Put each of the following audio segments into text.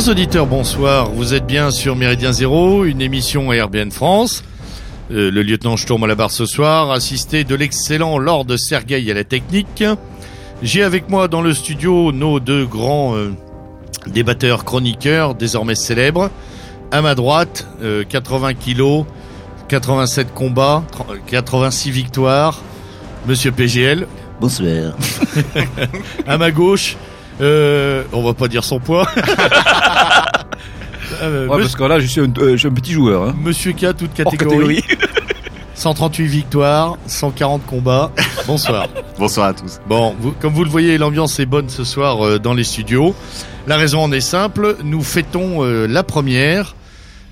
Chers auditeurs, bonsoir. Vous êtes bien sur Méridien Zéro, une émission Airbnb France. Euh, le lieutenant Sturm à la barre ce soir, assisté de l'excellent Lord Sergueï à la technique. J'ai avec moi dans le studio nos deux grands euh, débatteurs chroniqueurs, désormais célèbres. À ma droite, euh, 80 kilos, 87 combats, 86 victoires. Monsieur PGL. Bonsoir. à ma gauche, euh, on va pas dire son poids. Euh, Ouais, monsieur, parce que là, je suis un, euh, je suis un petit joueur. Hein. monsieur K, toute catégorie. 138 victoires, 140 combats. Bonsoir. Bonsoir à tous. Bon, vous- comme vous le voyez, l'ambiance est bonne ce soir euh, dans les studios. La raison en est simple, nous fêtons euh, la première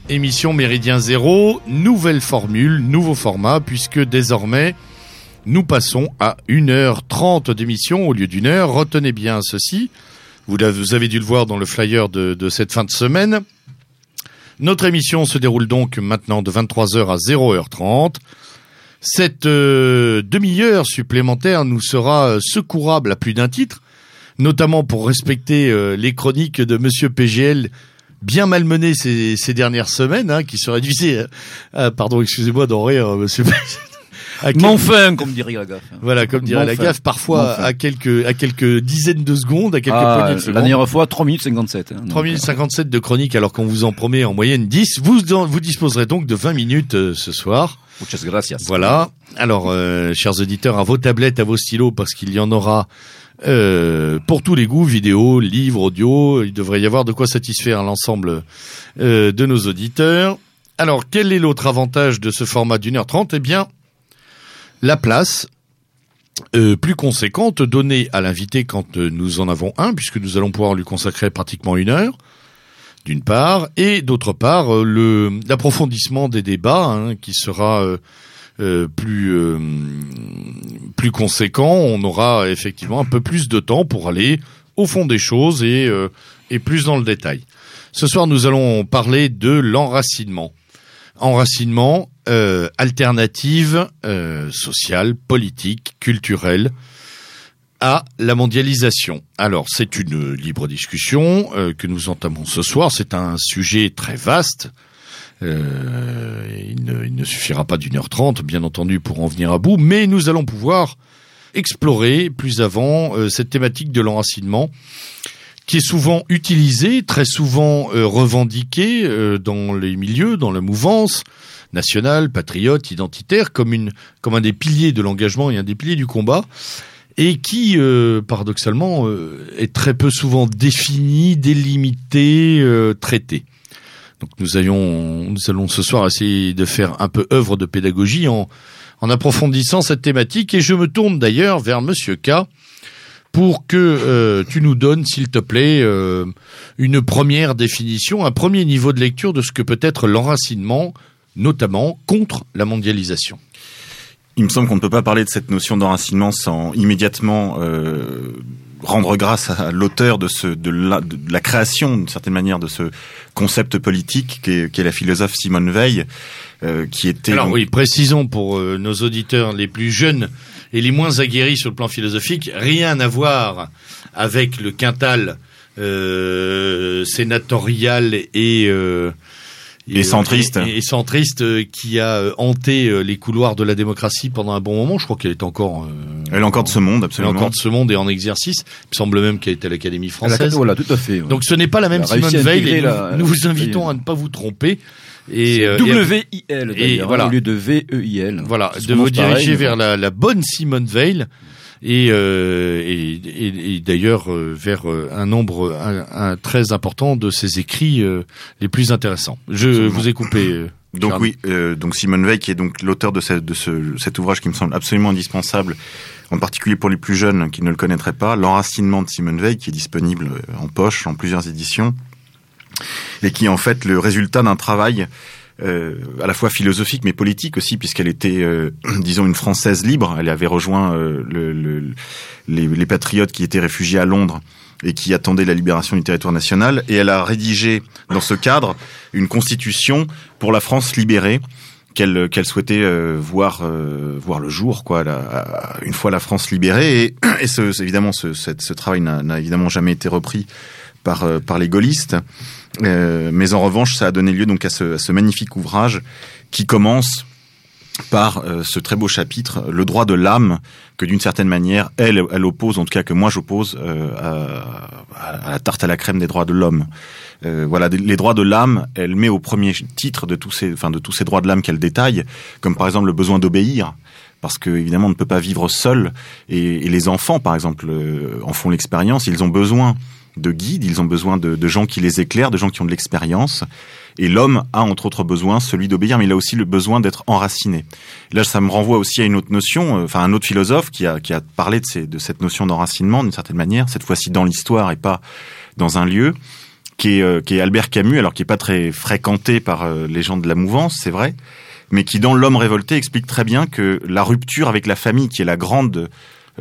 émission Méridien Zéro, nouvelle formule, nouveau format, puisque désormais nous passons à 1h30 d'émission au lieu d'une heure. Retenez bien ceci, vous, avez dû le voir dans le flyer de, cette fin de semaine. Notre émission se déroule donc maintenant de 23h à 0h30. Cette euh, demi-heure supplémentaire nous sera euh, secourable à plus d'un titre, notamment pour respecter euh, les chroniques de Monsieur PGL bien malmenées ces, dernières semaines, hein, qui se réduisaient, à- à- pardon, excusez-moi d'en rire, Monsieur PGL, quel- enfin, comme dirait la gaffe. voilà, comme dirait la gaffe, parfois à quelques à quelques dizaines de secondes, à quelques Ah, poignées de la secondes. dernière fois, 3 minutes 57. Hein, donc, 3 minutes 57 de chronique alors qu'on vous en promet en moyenne 10. Vous, vous disposerez donc de 20 minutes euh, ce soir. Muchas gracias. Voilà. Alors, euh, chers auditeurs, à vos tablettes, à vos stylos, parce qu'il y en aura euh, pour tous les goûts, vidéo, livres, audio. Il devrait y avoir de quoi satisfaire l'ensemble euh, de nos auditeurs. Alors, quel est l'autre avantage de ce format d'une heure trente? Eh bien, la place euh, plus conséquente donnée à l'invité quand euh, nous en avons un, puisque nous allons pouvoir lui consacrer pratiquement une heure d'une part, et d'autre part euh, l'approfondissement des débats hein, qui sera plus conséquent. On aura effectivement un peu plus de temps pour aller au fond des choses et plus dans le détail. Ce soir, nous allons parler de l'enracinement. Enracinement, euh, alternative euh, sociale, politique, culturelle à la mondialisation. Alors, c'est une libre discussion euh, que nous entamons ce soir. C'est un sujet très vaste. Euh, il, ne, suffira pas d'une heure trente, bien entendu, pour en venir à bout, mais nous allons pouvoir explorer plus avant euh, cette thématique de l'enracinement qui est souvent utilisée, très souvent euh, revendiquée euh, dans les milieux, dans la mouvance nationale, patriote, identitaire, comme une, comme un des piliers de l'engagement et un des piliers du combat et qui, euh, paradoxalement, euh, est très peu souvent défini, délimité, euh, traité. Donc nous allons, nous allons ce soir essayer de faire un peu œuvre de pédagogie en, en approfondissant cette thématique. Et je me tourne d'ailleurs vers Monsieur K pour que euh, tu nous donnes, s'il te plaît, euh, une première définition, un premier niveau de lecture de ce que peut être l'enracinement, notamment contre la mondialisation. Il me semble qu'on ne peut pas parler de cette notion d'enracinement sans immédiatement euh, rendre grâce à l'auteur de, ce, de, la, de la création, d'une certaine manière, de ce concept politique qu'est qu'est la philosophe Simone Veil, euh, qui était... Alors donc- oui, précisons pour euh, nos auditeurs les plus jeunes et les moins aguerris sur le plan philosophique, rien à voir avec le quintal euh, sénatorial et euh, Et centriste. et, et centriste euh, qui a euh, hanté euh, les couloirs de la démocratie pendant un bon moment. Je crois qu'elle est encore, euh, Elle est encore de ce monde, elle est absolument. encore de ce monde et en exercice. Il me semble même qu'elle est à l'Académie À la- française. Voilà, tout à fait. ouais. Donc ce n'est pas la même Simone Veil. et nous, la- nous vous invitons à ne pas vous tromper. Et, C'est euh, W-I-L, d'ailleurs, voilà. au lieu de V-E-I-L. Voilà, de vous pareil, diriger vers la, la bonne Simone Veil et, euh, et, et- et d'ailleurs euh, vers euh, un nombre un, un très important de ses écrits euh, les plus intéressants. Je Absolument. vous ai coupé. euh, Donc Charles. oui, euh, donc Simone Veil qui est donc l'auteur de, ce, de ce, cet ouvrage qui me semble absolument indispensable, en particulier pour les plus jeunes qui ne le connaîtraient pas, l'enracinement de Simone Veil qui est disponible en poche en plusieurs éditions et qui est en fait le résultat d'un travail euh, à la fois philosophique mais politique aussi puisqu'elle était euh, disons une française libre, elle avait rejoint euh, le, le- les, les patriotes qui étaient réfugiés à Londres et qui attendaient la libération du territoire national. Et elle a rédigé dans ce cadre une constitution pour la France libérée qu'elle qu'elle souhaitait euh, voir euh, voir le jour quoi la- une fois la France libérée. Et, et ce, ce- évidemment ce, cette- ce travail n'a n'a évidemment jamais été repris par euh, par les gaullistes Euh, mais en revanche, ça a donné lieu donc à ce, magnifique ouvrage qui commence par euh, ce très beau chapitre, le droit de l'âme, que d'une certaine manière, elle, elle oppose, en tout cas que moi j'oppose euh, à, la tarte à la crème des droits de l'homme. Voilà, les droits de l'âme, elle met au premier titre de tous ces, enfin de tous ces droits de l'âme qu'elle détaille, comme par exemple le besoin d'obéir, parce que évidemment on ne peut pas vivre seul, et, les enfants, par exemple, en font l'expérience, ils ont besoin de guides, ils ont besoin de, gens qui les éclairent, de gens qui ont de l'expérience. Et l'homme a entre autres besoins celui d'obéir, mais il a aussi le besoin d'être enraciné. Là, ça me renvoie aussi à une autre notion, euh, enfin un autre philosophe qui a, qui a parlé de, de cette notion d'enracinement d'une certaine manière, cette fois-ci dans l'histoire et pas dans un lieu, qui est, euh, qui est Albert Camus, alors qui est pas très fréquenté par euh, les gens de la mouvance, c'est vrai, mais qui dans L'homme révolté explique très bien que la rupture avec la famille, qui est la grande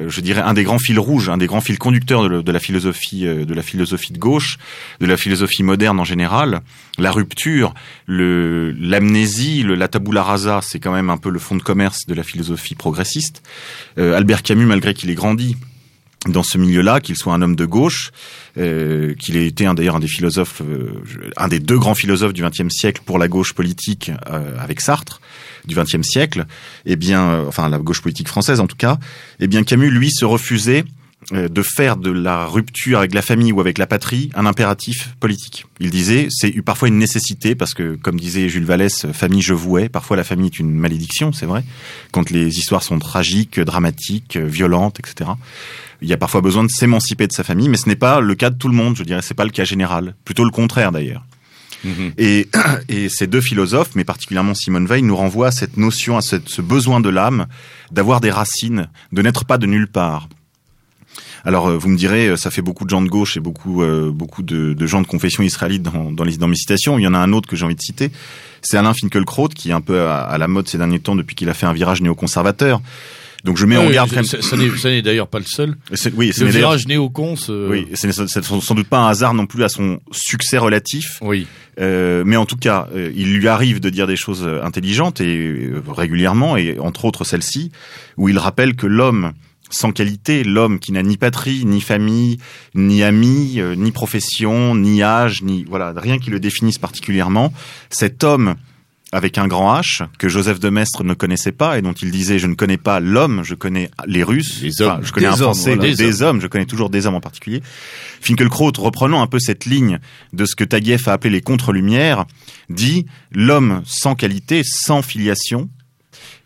je dirais un des grands fils rouges, un des grands fils conducteurs de, la philosophie euh, de la philosophie de gauche, de la philosophie moderne en général, la rupture, le l'amnésie, le, la tabula rasa, c'est quand même un peu le fond de commerce de la philosophie progressiste. Euh, Albert Camus, malgré qu'il ait grandi dans ce milieu-là, qu'il soit un homme de gauche, euh, qu'il ait été d'ailleurs un des philosophes, euh, un des deux grands philosophes du XXe siècle pour la gauche politique euh, avec Sartre du XXe siècle, eh bien, euh, enfin la gauche politique française en tout cas, eh bien Camus lui se refusait euh, de faire de la rupture avec la famille ou avec la patrie un impératif politique. Il disait c'est parfois une nécessité parce que comme disait Jules Vallès, famille je vouais, parfois la famille est une malédiction, c'est vrai, quand les histoires sont tragiques, dramatiques, violentes, etc il y a parfois besoin de s'émanciper de sa famille, mais ce n'est pas le cas de tout le monde, je dirais, c'est pas le cas général, plutôt le contraire d'ailleurs. Mmh. Et, et, ces deux philosophes, mais particulièrement Simone Veil, nous renvoient à cette notion, à ce besoin de l'âme, d'avoir des racines, de n'être pas de nulle part. Alors, vous me direz, ça fait beaucoup de gens de gauche et beaucoup, euh, beaucoup de, gens de confession israélite dans, dans, les, dans mes citations. Il y en a un autre que j'ai envie de citer. C'est Alain Finkielkraut, qui est un peu à, à la mode ces derniers temps depuis qu'il a fait un virage néoconservateur. Donc je mets oui, en garde. Ça, n'est d'ailleurs pas le seul. Oui, le virage néocons. Euh... Oui, c'est sans doute pas un hasard non plus à son succès relatif. Oui. Euh, mais en tout cas, euh, il lui arrive de dire des choses intelligentes et euh, régulièrement, et entre autres celle-ci, où il rappelle que l'homme sans qualité, l'homme qui n'a ni patrie, ni famille, ni amis, euh, ni profession, ni âge, ni voilà rien qui le définisse particulièrement, cet homme avec un grand H que Joseph de Maistre ne connaissait pas et dont il disait je ne connais pas l'homme, je connais les Russes, les hommes, enfin, je connais un Français, voilà. des, des hommes. hommes. je connais toujours des hommes en particulier. Finkelkraut, reprenant un peu cette ligne de ce que Taguieff a appelé les contre-lumières, dit l'homme sans qualité, sans filiation,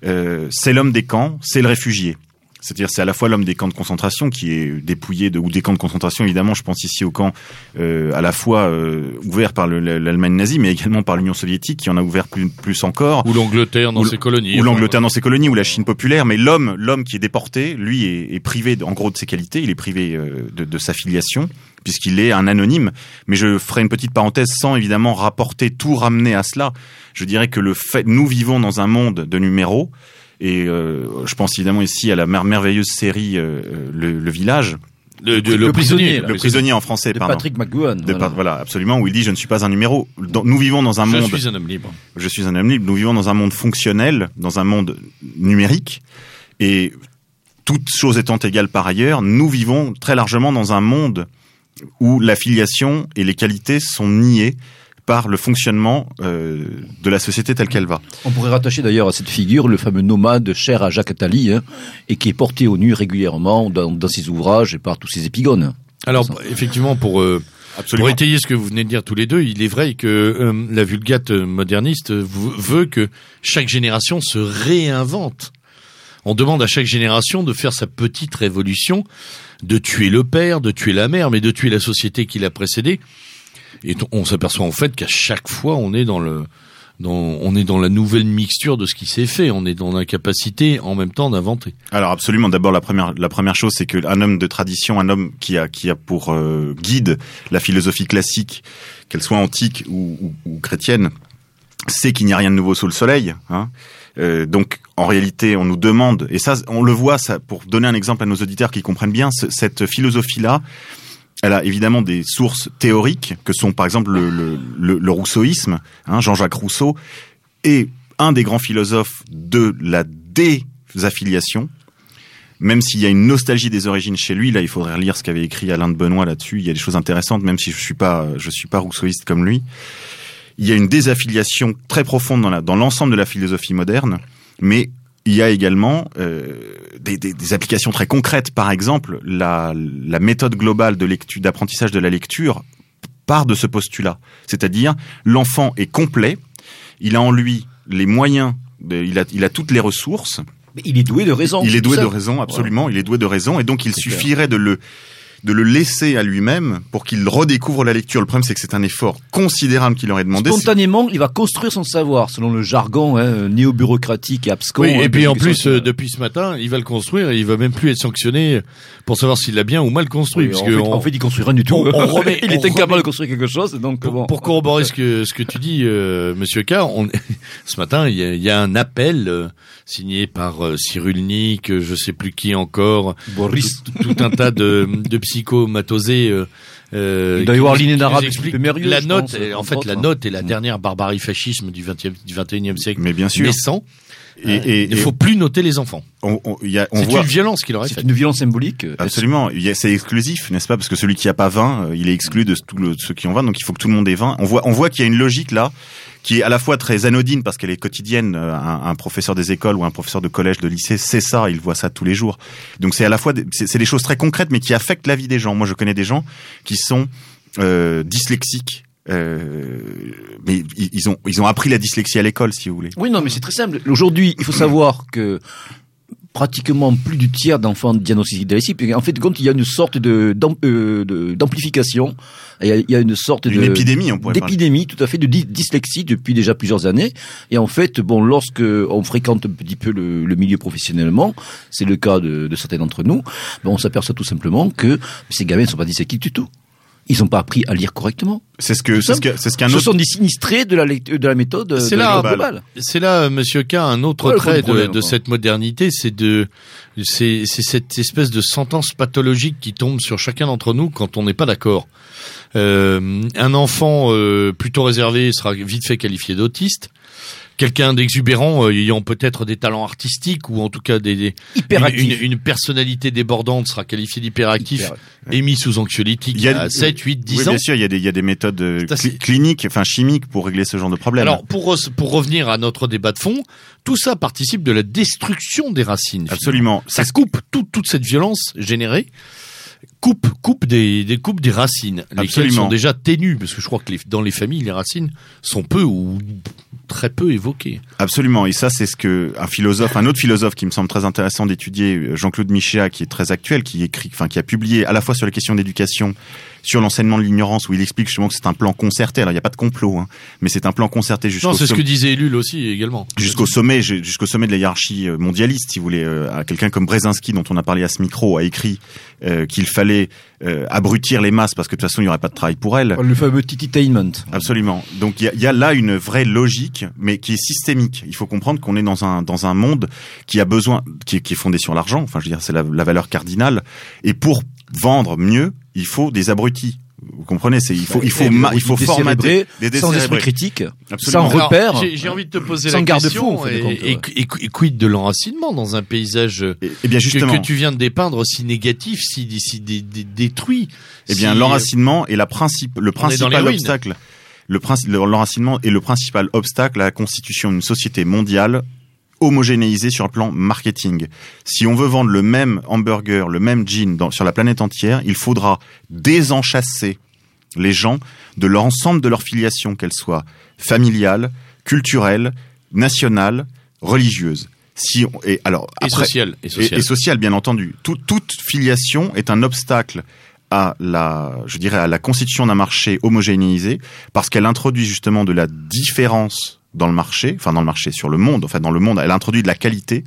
euh, c'est l'homme des camps, c'est le réfugié. C'est-à-dire, c'est à la fois l'homme des camps de concentration qui est dépouillé de ou des camps de concentration. Évidemment, je pense ici au camp euh, à la fois euh, ouvert par l'Allemagne nazie, mais également par l'Union soviétique, qui en a ouvert plus, plus encore. Ou l'Angleterre dans ses colonies. Ou l'Angleterre dans ses colonies, ou la Chine populaire. Mais l'homme, l'homme qui est déporté, lui, est, est privé, en gros, de ses qualités. Il est privé euh, de, de sa filiation puisqu'il est un anonyme. Mais je ferai une petite parenthèse sans évidemment rapporter tout ramener à cela. Je dirais que le fait, nous vivons dans un monde de numéros. Et euh, je pense évidemment ici à la merveilleuse série euh, le, le, Village. Le, le, le prisonnier, le prisonnier en français, de pardon. Patrick McGowan. De, voilà. voilà. absolument, où il dit je ne suis pas un numéro. Dans, nous vivons dans un je monde. Je suis un homme libre. Je suis un homme libre. Nous vivons dans un monde fonctionnel, dans un monde numérique, et toutes choses étant égales par ailleurs, nous vivons très largement dans un monde où l'affiliation et les qualités sont niées par le fonctionnement euh, de la société telle qu'elle va. On pourrait rattacher d'ailleurs à cette figure le fameux nomade cher à Jacques Attali, hein, et qui est porté au nu régulièrement dans, dans, ses ouvrages et par tous ses épigones. Alors, effectivement, pour, euh, pour étayer ce que vous venez de dire tous les deux, il est vrai que euh, la vulgate moderniste veut que chaque génération se réinvente. On demande à chaque génération de faire sa petite révolution, de tuer le père, de tuer la mère, mais de tuer la société qui l'a précédée. Et on s'aperçoit en fait qu'à chaque fois, on est dans le, dans, on est dans la nouvelle mixture de ce qui s'est fait. On est dans l'incapacité, en même temps, d'inventer. Alors absolument. D'abord, la première, la première chose, c'est qu'un homme de tradition, un homme qui a, qui a pour euh, guide la philosophie classique, qu'elle soit antique ou, ou, ou chrétienne, sait qu'il n'y a rien de nouveau sous le soleil. Hein. Euh, donc, en réalité, on nous demande, et ça, on le voit, ça, pour donner un exemple à nos auditeurs qui comprennent bien, cette philosophie-là, elle a évidemment des sources théoriques que sont par exemple le, rousseauisme, hein, Jean-Jacques Rousseau, et un des grands philosophes de la désaffiliation, même s'il y a une nostalgie des origines chez lui, là, il faudrait lire ce qu'avait écrit Alain de Benoît là-dessus. Il y a des choses intéressantes, même si je suis suis pas rousseauiste comme lui. Il y a une désaffiliation très profonde dans l'ensemble de la philosophie moderne, mais il y a également euh, des, des, des, applications très concrètes. Par exemple, la, la méthode globale de lecture, d'apprentissage de la lecture part de ce postulat, c'est-à-dire l'enfant est complet, il a en lui les moyens, de, il, a, il a toutes les ressources. Mais il est doué de raison. Il est doué ça. de raison, absolument. Il est doué de raison, et donc il suffirait de le de le laisser à lui-même pour qu'il redécouvre la lecture. Le problème, c'est que c'est un effort considérable qu'il aurait demandé. Spontanément, il va construire son savoir, selon le jargon hein, néo-bureaucratique et abscon. Oui, hein, et puis en plus, euh, euh, depuis ce matin, il va le construire et il va même plus être sanctionné pour savoir s'il l'a bien ou mal construit. oui, parce en, que fait, on- en fait, il construit rien du tout. on- on remet- il on est incapable remet- de construire quelque chose, donc pour, bon. pour corroborer ce que ce que tu dis, euh, Monsieur K, on, ce matin, il y a, il y a un appel euh, signé par euh, Cyrulnik, euh, je sais plus qui encore, Boris. tout, tout un tas de, de psychomatosés. Euh, euh, Il doit y avoir qui- Lynn qui Arabe nous et expliquent Philippe Mérieux, La note, pense, en fait, la hein. note est la Mm. dernière barbarie fascisme du 20e, du 21e siècle Mais bien sûr. naissant. Et, et- il et faut plus noter les enfants. on, on- il y a- on C'est voit une violence qu'il aurait C'est faite. une violence symbolique. euh, Absolument. Il y a- C'est exclusif, n'est-ce pas? Parce que celui qui a pas 20, euh, il est exclu de tout le- ceux qui ont 20, donc il faut que tout le monde ait 20. On voit, on voit qu'il y a une logique là qui est à la fois très anodine parce qu'elle est quotidienne. Euh, Un, un professeur des écoles ou un professeur de collège, de lycée, c'est ça, il voit ça tous les jours. Donc c'est à la fois, des- c'est c'est des choses très concrètes, mais qui affectent la vie des gens. Moi, je connais des gens qui sont euh, dyslexiques. Euh, mais ils ont ils ont appris la dyslexie à l'école, si vous voulez. Oui, non, mais c'est très simple. Aujourd'hui, il faut savoir que pratiquement plus du tiers d'enfants diagnostiqués dyslexie, en fait, compte, il y a une sorte de euh, de- d'amplification. Il y a, il y a une sorte Une de épidémie, on pourrait d'épidémie tout à fait de dy- dyslexie depuis déjà plusieurs années. Et en fait, bon, lorsque on fréquente un petit peu le, le milieu professionnellement, c'est le cas de, de certains d'entre nous, ben, on s'aperçoit tout simplement que ces gamins ne sont pas dyslexiques du tout. Ils n'ont pas appris à lire correctement. C'est ce que c'est ce que c'est ce qu'un Ce sont des sinistrés de la, de la méthode C'est de là- la globale. C'est là, Monsieur K, un autre Ouais, trait de, problème, de quoi. cette modernité, c'est de, c'est, c'est cette espèce de sentence pathologique qui tombe sur chacun d'entre nous quand on n'est pas d'accord. Euh, un enfant euh, plutôt réservé sera vite fait qualifié d'autiste. Quelqu'un d'exubérant, euh, ayant peut-être des talents artistiques ou en tout cas des, des- une, Hyperactif. une- une personnalité débordante sera qualifié d'hyperactif Hyper- et mis sous anxiolytique Il y a- à 7, 8, 10 Oui, ans. bien sûr, il y a des, il y a des méthodes euh, cliniques, enfin chimiques, pour régler ce genre de problème. Alors pour re- pour revenir à notre débat de fond, tout ça participe de la destruction des racines. finalement. Absolument. Ça C'est coupe toute toute cette violence générée. Coupe coupe des des coupes des racines, lesquelles sont déjà ténues parce que je crois que les- dans les familles les racines sont peu ou très peu évoquées. absolument. Et ça, c'est ce que un philosophe, un autre philosophe qui me semble très intéressant d'étudier, euh, Jean-Claude Michéa, qui est très actuel, qui écrit, enfin, qui a publié à la fois sur les questions d'éducation, sur l'enseignement de l'ignorance, où il explique justement que c'est un plan concerté. Alors, il n'y a pas de complot, hein, mais c'est un plan concerté jusqu'au Non, c'est ce que disait Ellul aussi également. jusqu'au sommet, jusqu'au sommet de la hiérarchie euh, mondialiste, si vous voulez. Euh, à Quelqu'un comme Brzezinski, dont on a parlé à ce micro, a écrit euh, qu'il fallait euh, abrutir les masses parce que de toute façon, il n'y aurait pas de travail pour elles. Le fameux tititainment. Absolument. Donc il y a, il y a là une vraie logique, mais qui est systémique. Il faut comprendre qu'on est dans un dans un monde qui a besoin, qui est, qui est fondé sur l'argent. Enfin, je veux dire, c'est la, la valeur cardinale. Et pour vendre mieux, il faut des abrutis. Vous comprenez C'est il faut il faut ma- il faut formater des sans esprit critique, Absolument. sans repère. J'ai envie de te poser Sans la question et, et- ouais. et- et quid de l'enracinement dans un paysage Et, et bien que, justement, que tu viens de dépeindre si négatif, si, si dé- dé- détruit. eh bien si- l'enracinement est la principe, le principal obstacle. Le principe, l'enracinement est le principal obstacle à la constitution d'une société mondiale homogénéisée sur le plan marketing. Si on veut vendre le même hamburger, le même jean dans, sur la planète entière, il faudra désenchasser les gens de l'ensemble de leur filiation, qu'elle soit familiale, culturelle, nationale, religieuse. Si on, et alors et après, social. Et et, social. et social, bien entendu. Tout- toute filiation est un obstacle à la, je dirais, à la constitution d'un marché homogénéisé, parce qu'elle introduit justement de la différence dans le marché, enfin dans le marché, sur le monde, enfin dans le monde, elle introduit de la qualité,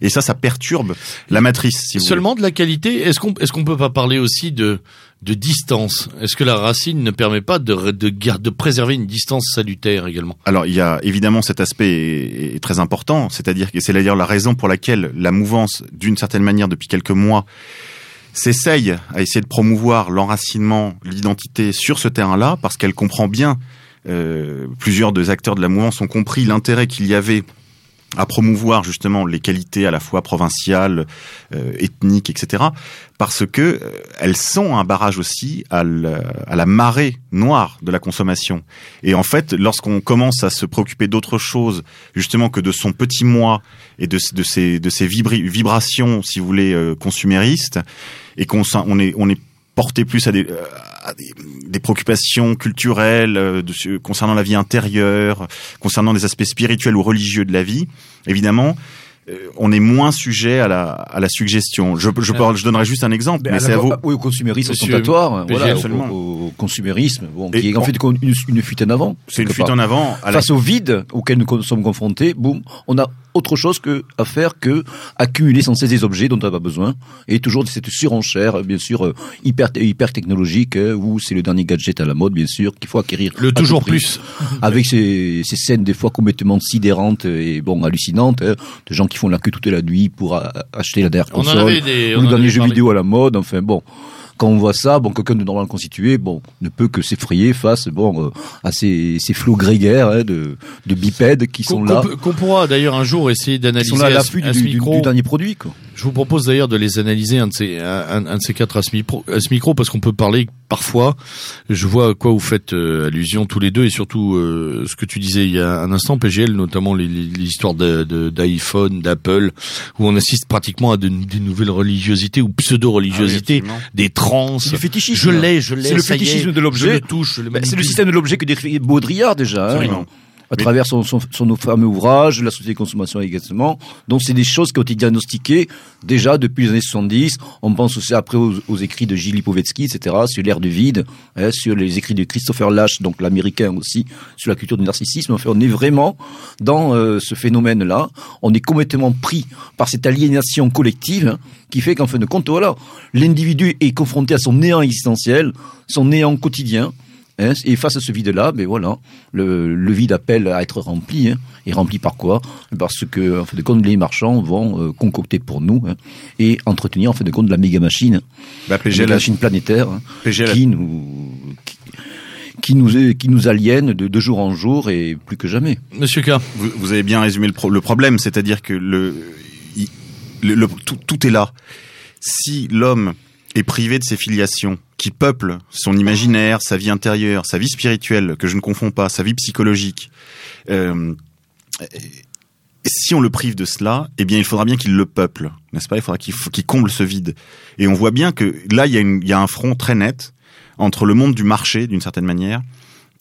et ça, ça perturbe la matrice. Si vous Seulement de la qualité. Est-ce qu'on est-ce qu'on peut pas parler aussi de de distance? Est-ce que la racine ne permet pas de de, de préserver une distance salutaire également? Alors, il y a évidemment cet aspect est, est très important, c'est-à-dire que c'est d'ailleurs la raison pour laquelle la mouvance, d'une certaine manière, depuis quelques mois, s'essaye à essayer de promouvoir l'enracinement, l'identité sur ce terrain-là, parce qu'elle comprend bien, euh, plusieurs des acteurs de la mouvance ont compris l'intérêt qu'il y avait à promouvoir justement les qualités à la fois provinciales, euh, ethniques, etc. Parce que euh, elles sont un barrage aussi à, la marée noire de la consommation. Et en fait, lorsqu'on commence à se préoccuper d'autre chose, justement que de son petit moi et de, ces vibrations, si vous voulez, euh, consuméristes, et qu'on on est porté plus à des, à des, des, préoccupations culturelles euh, de, concernant la vie intérieure, concernant des aspects spirituels ou religieux de la vie, évidemment, euh, on est moins sujet à la, à la suggestion. Je, je, je donnerai juste un exemple, mais, c'est à vous. Oui, au consumérisme ostentatoire, voilà, au, au, consumérisme, bon, qui est en fait une, une fuite en avant. C'est une fuite en avant. Face au vide auquel nous sommes confrontés, boum, on a autre chose que à faire que accumuler sans cesse des objets dont on n'a pas besoin. Et toujours cette surenchère bien sûr euh, hyper hyper technologique hein, où c'est le dernier gadget à la mode bien sûr qu'il faut acquérir le toujours plus. Avec ces, ces, scènes des fois complètement sidérantes et bon hallucinantes hein, de gens qui font la queue toute la nuit pour acheter la dernière console des, ou le dernier jeu vidéo à la mode. Enfin bon quand on voit ça, bon, quelqu'un de normal constitué, bon, ne peut que s'effrayer face, bon, euh, à ces, ces flots grégaires hein, de, de bipèdes qui sont là. Qu'on pourra d'ailleurs un jour essayer d'analyser à l'affût du, du, du, dernier produit. Quoi. Je vous propose d'ailleurs de les analyser un de ces, un, un de ces quatre à ce, micro, à ce micro parce qu'on peut parler parfois. Je vois à quoi vous faites euh, allusion tous les deux et surtout euh, ce que tu disais il y a un instant, PGL, notamment l'histoire d'iPhone, de, d'Apple, où on assiste pratiquement à de, des nouvelles religiosités ou pseudo-religiosités, ah des trans. Le fétichisme. Je l'ai, je l'ai. C'est le fétichisme de l'objet. Je le touche. C'est le système de l'objet que décrit Baudrillard déjà. Hein à travers son, son, son, fameux ouvrage, la société de consommation également. Donc c'est des choses qui ont été diagnostiquées déjà depuis les années 70. On pense aussi après aux, aux écrits de Gilles Lipovetsky, etc., sur l'ère du vide, hein, sur les écrits de Christopher Lash, donc l'américain aussi, sur la culture du narcissisme. Enfin, on est vraiment dans euh, ce phénomène-là. On est complètement pris par cette aliénation collective hein, qui fait qu'en fin de compte, voilà, l'individu est confronté à son néant existentiel, son néant quotidien, Hein, et face à ce vide-là, mais ben voilà, le, le, vide appelle à être rempli. Hein, et rempli par quoi? Parce que, en fait, de compte, les marchands vont euh, concocter pour nous hein, et entretenir, en fait, de compte, la méga machine, bah, la méga machine planétaire, hein, qui nous qui nous qui nous aliène de, de, jour en jour et plus que jamais. Monsieur K, vous, vous avez bien résumé le, le problème, c'est-à-dire que le, le, le tout, tout est là. Si l'homme est privé de ses filiations, qui peuplent son imaginaire, sa vie intérieure, sa vie spirituelle, que je ne confonds pas, sa vie psychologique. Euh, si on le prive de cela, eh bien, il faudra bien qu'il le peuple, n'est-ce pas? Il faudra qu'il comble ce vide. Et on voit bien que là, il y, a il y a un front très net entre le monde du marché, d'une certaine manière,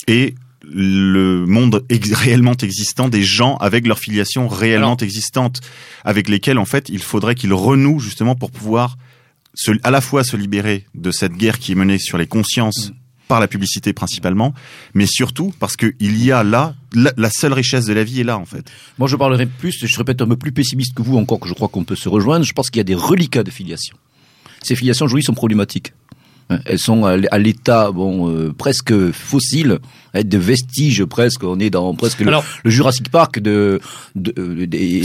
et le monde réellement existant des gens avec leur filiation réellement existante, avec lesquels en fait il faudrait qu'ils renouent justement pour pouvoir à la fois se libérer de cette guerre qui est menée sur les consciences mm. par la publicité principalement, mais surtout parce qu'il y a là la, seule richesse de la vie est là en fait. Moi je parlerai plus, je répète un peu plus pessimiste que vous encore que je crois qu'on peut se rejoindre. Je pense qu'il y a des reliquats de filiation. Ces filiations aujourd'hui sont problématiques. Elles sont à l'état bon euh, presque fossile, hein, de vestiges presque. On est dans presque le, Jurassic Park de, de, euh, des,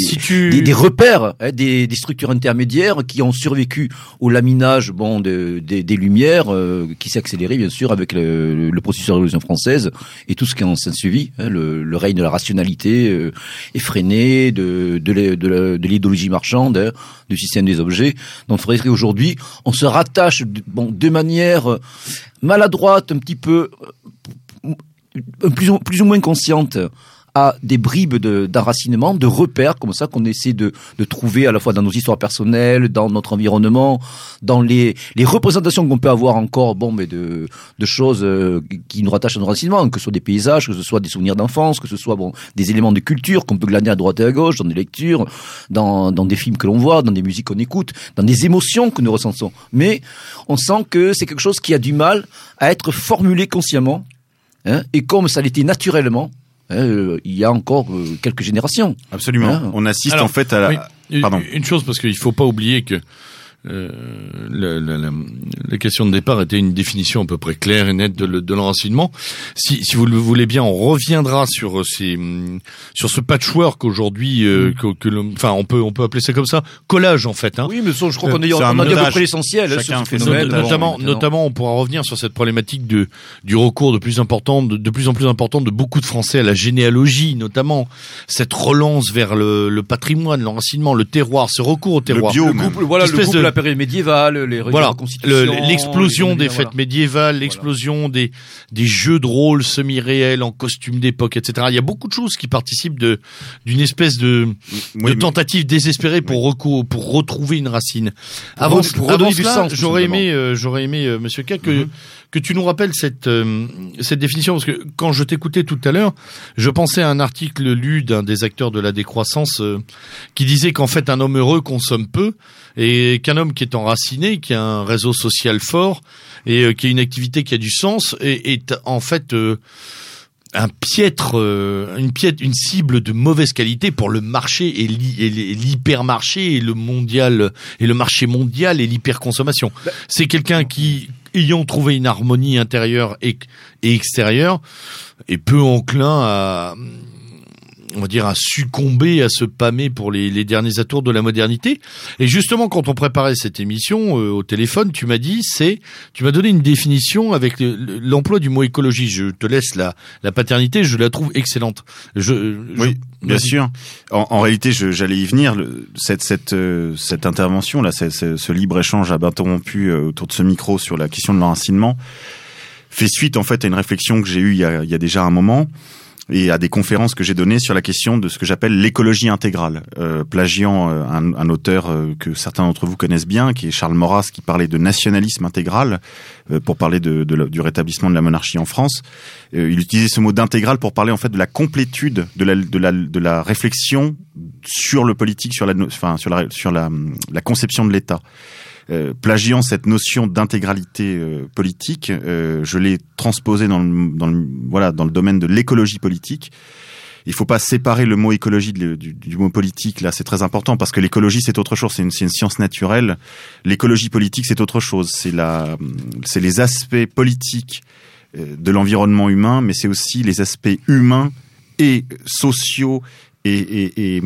des, repères, hein, des, des, structures intermédiaires qui ont survécu au laminage bon de, des lumières euh, qui s'est accéléré bien sûr avec le, le, processus de la Révolution française et tout ce qui en s'est suivi, hein, le, le, règne de la rationalité effrénée, de de l'idéologie marchande, du système des objets. Donc il faudrait qu'aujourd'hui on se rattache bon de manière euh, maladroite, un petit peu euh, plus ou, plus ou moins consciente à des bribes d'enracinement, de, repères comme ça qu'on essaie de, de, trouver à la fois dans nos histoires personnelles, dans notre environnement, dans les, les représentations qu'on peut avoir encore, bon, mais de, de choses euh, qui nous rattachent à nos enracinements, que ce soit des paysages, que ce soit des souvenirs d'enfance, que ce soit bon des éléments de culture qu'on peut glaner à droite et à gauche, dans des lectures, dans, dans des films que l'on voit, dans des musiques qu'on écoute, dans des émotions que nous ressentons. Mais on sent que c'est quelque chose qui a du mal à être formulé consciemment. Hein, et comme ça l'était naturellement, euh, il y a encore euh, quelques générations. Absolument. Hein. On assiste en fait à la... Pardon. Une chose, parce qu'il faut pas oublier que euh, la, la, la, la, question de départ était une définition à peu près claire et nette de, de l'enracinement. Si, si, vous le voulez bien, on reviendra sur ces, sur ce patchwork aujourd'hui, euh, que, que enfin, on peut, on peut appeler ça comme ça, collage en fait. Hein. Oui, mais je crois qu'on a, on a dit à peu près l'essentiel. Hein, notamment, notamment, on pourra revenir sur cette problématique de du recours de plus important, de, de, plus en plus important de beaucoup de Français à la généalogie, notamment cette relance vers le, le patrimoine, l'enracinement, le terroir, ce recours au terroir. Le bio, le couple, voilà, le couple de la période médiévale, les voilà, l'explosion des fêtes médiévales, l'explosion voilà. des des jeux de rôle semi-réels en costume d'époque, etc. Il y a beaucoup de choses qui participent de d'une espèce de, oui, de tentative désespérée pour oui. recours, pour retrouver une racine. Avant, pour avant cela, j'aurais aimé, euh, j'aurais aimé, euh, Monsieur K, que mm -hmm. Que tu nous rappelles cette euh, cette définition parce que quand je t'écoutais tout à l'heure, je pensais à un article lu d'un des acteurs de la décroissance euh, qui disait qu'en fait un homme heureux consomme peu et qu'un homme qui est enraciné, qui a un réseau social fort et euh, qui a une activité qui a du sens est, est en fait euh, un piètre, euh, une piètre, une cible de mauvaise qualité pour le marché et l'hypermarché et le mondial et le marché mondial et l'hyperconsommation. Bah, C'est quelqu'un qui, ayant trouvé une harmonie intérieure et, et extérieure, est peu enclin à on va dire, à succomber, à se pâmer pour les, les, derniers atours de la modernité. Et justement, quand on préparait cette émission euh, au téléphone, tu m'as dit, c'est, tu m'as donné une définition avec l'emploi du mot écologie. Je te laisse la, la paternité, je la trouve excellente. Je, je oui, bien sûr. En, en réalité, j'allais y venir. Le, cette, cette, euh, cette intervention là, ce libre échange interrompu euh, autour de ce micro sur la question de l'enracinement fait suite en fait à une réflexion que j'ai eue il y a, il y a déjà un moment et à des conférences que j'ai données sur la question de ce que j'appelle l'écologie intégrale, euh, plagiant euh, un, un, auteur euh, que certains d'entre vous connaissent bien, qui est Charles Maurras, qui parlait de nationalisme intégral euh, pour parler de, de du rétablissement de la monarchie en France. Euh, il utilisait ce mot d'intégral pour parler en fait de la complétude de la, de la, de la réflexion sur le politique, sur la, enfin, sur la, sur la, la conception de l'État. Euh, plagiant cette notion d'intégralité euh, politique, euh, je l'ai transposé dans le, voilà dans le domaine de l'écologie politique. Il faut pas séparer le mot écologie du, mot politique. Là, c'est très important parce que l'écologie c'est autre chose. C'est une, une, science naturelle. L'écologie politique c'est autre chose. C'est les aspects politiques de l'environnement humain, mais c'est aussi les aspects humains et sociaux et, et,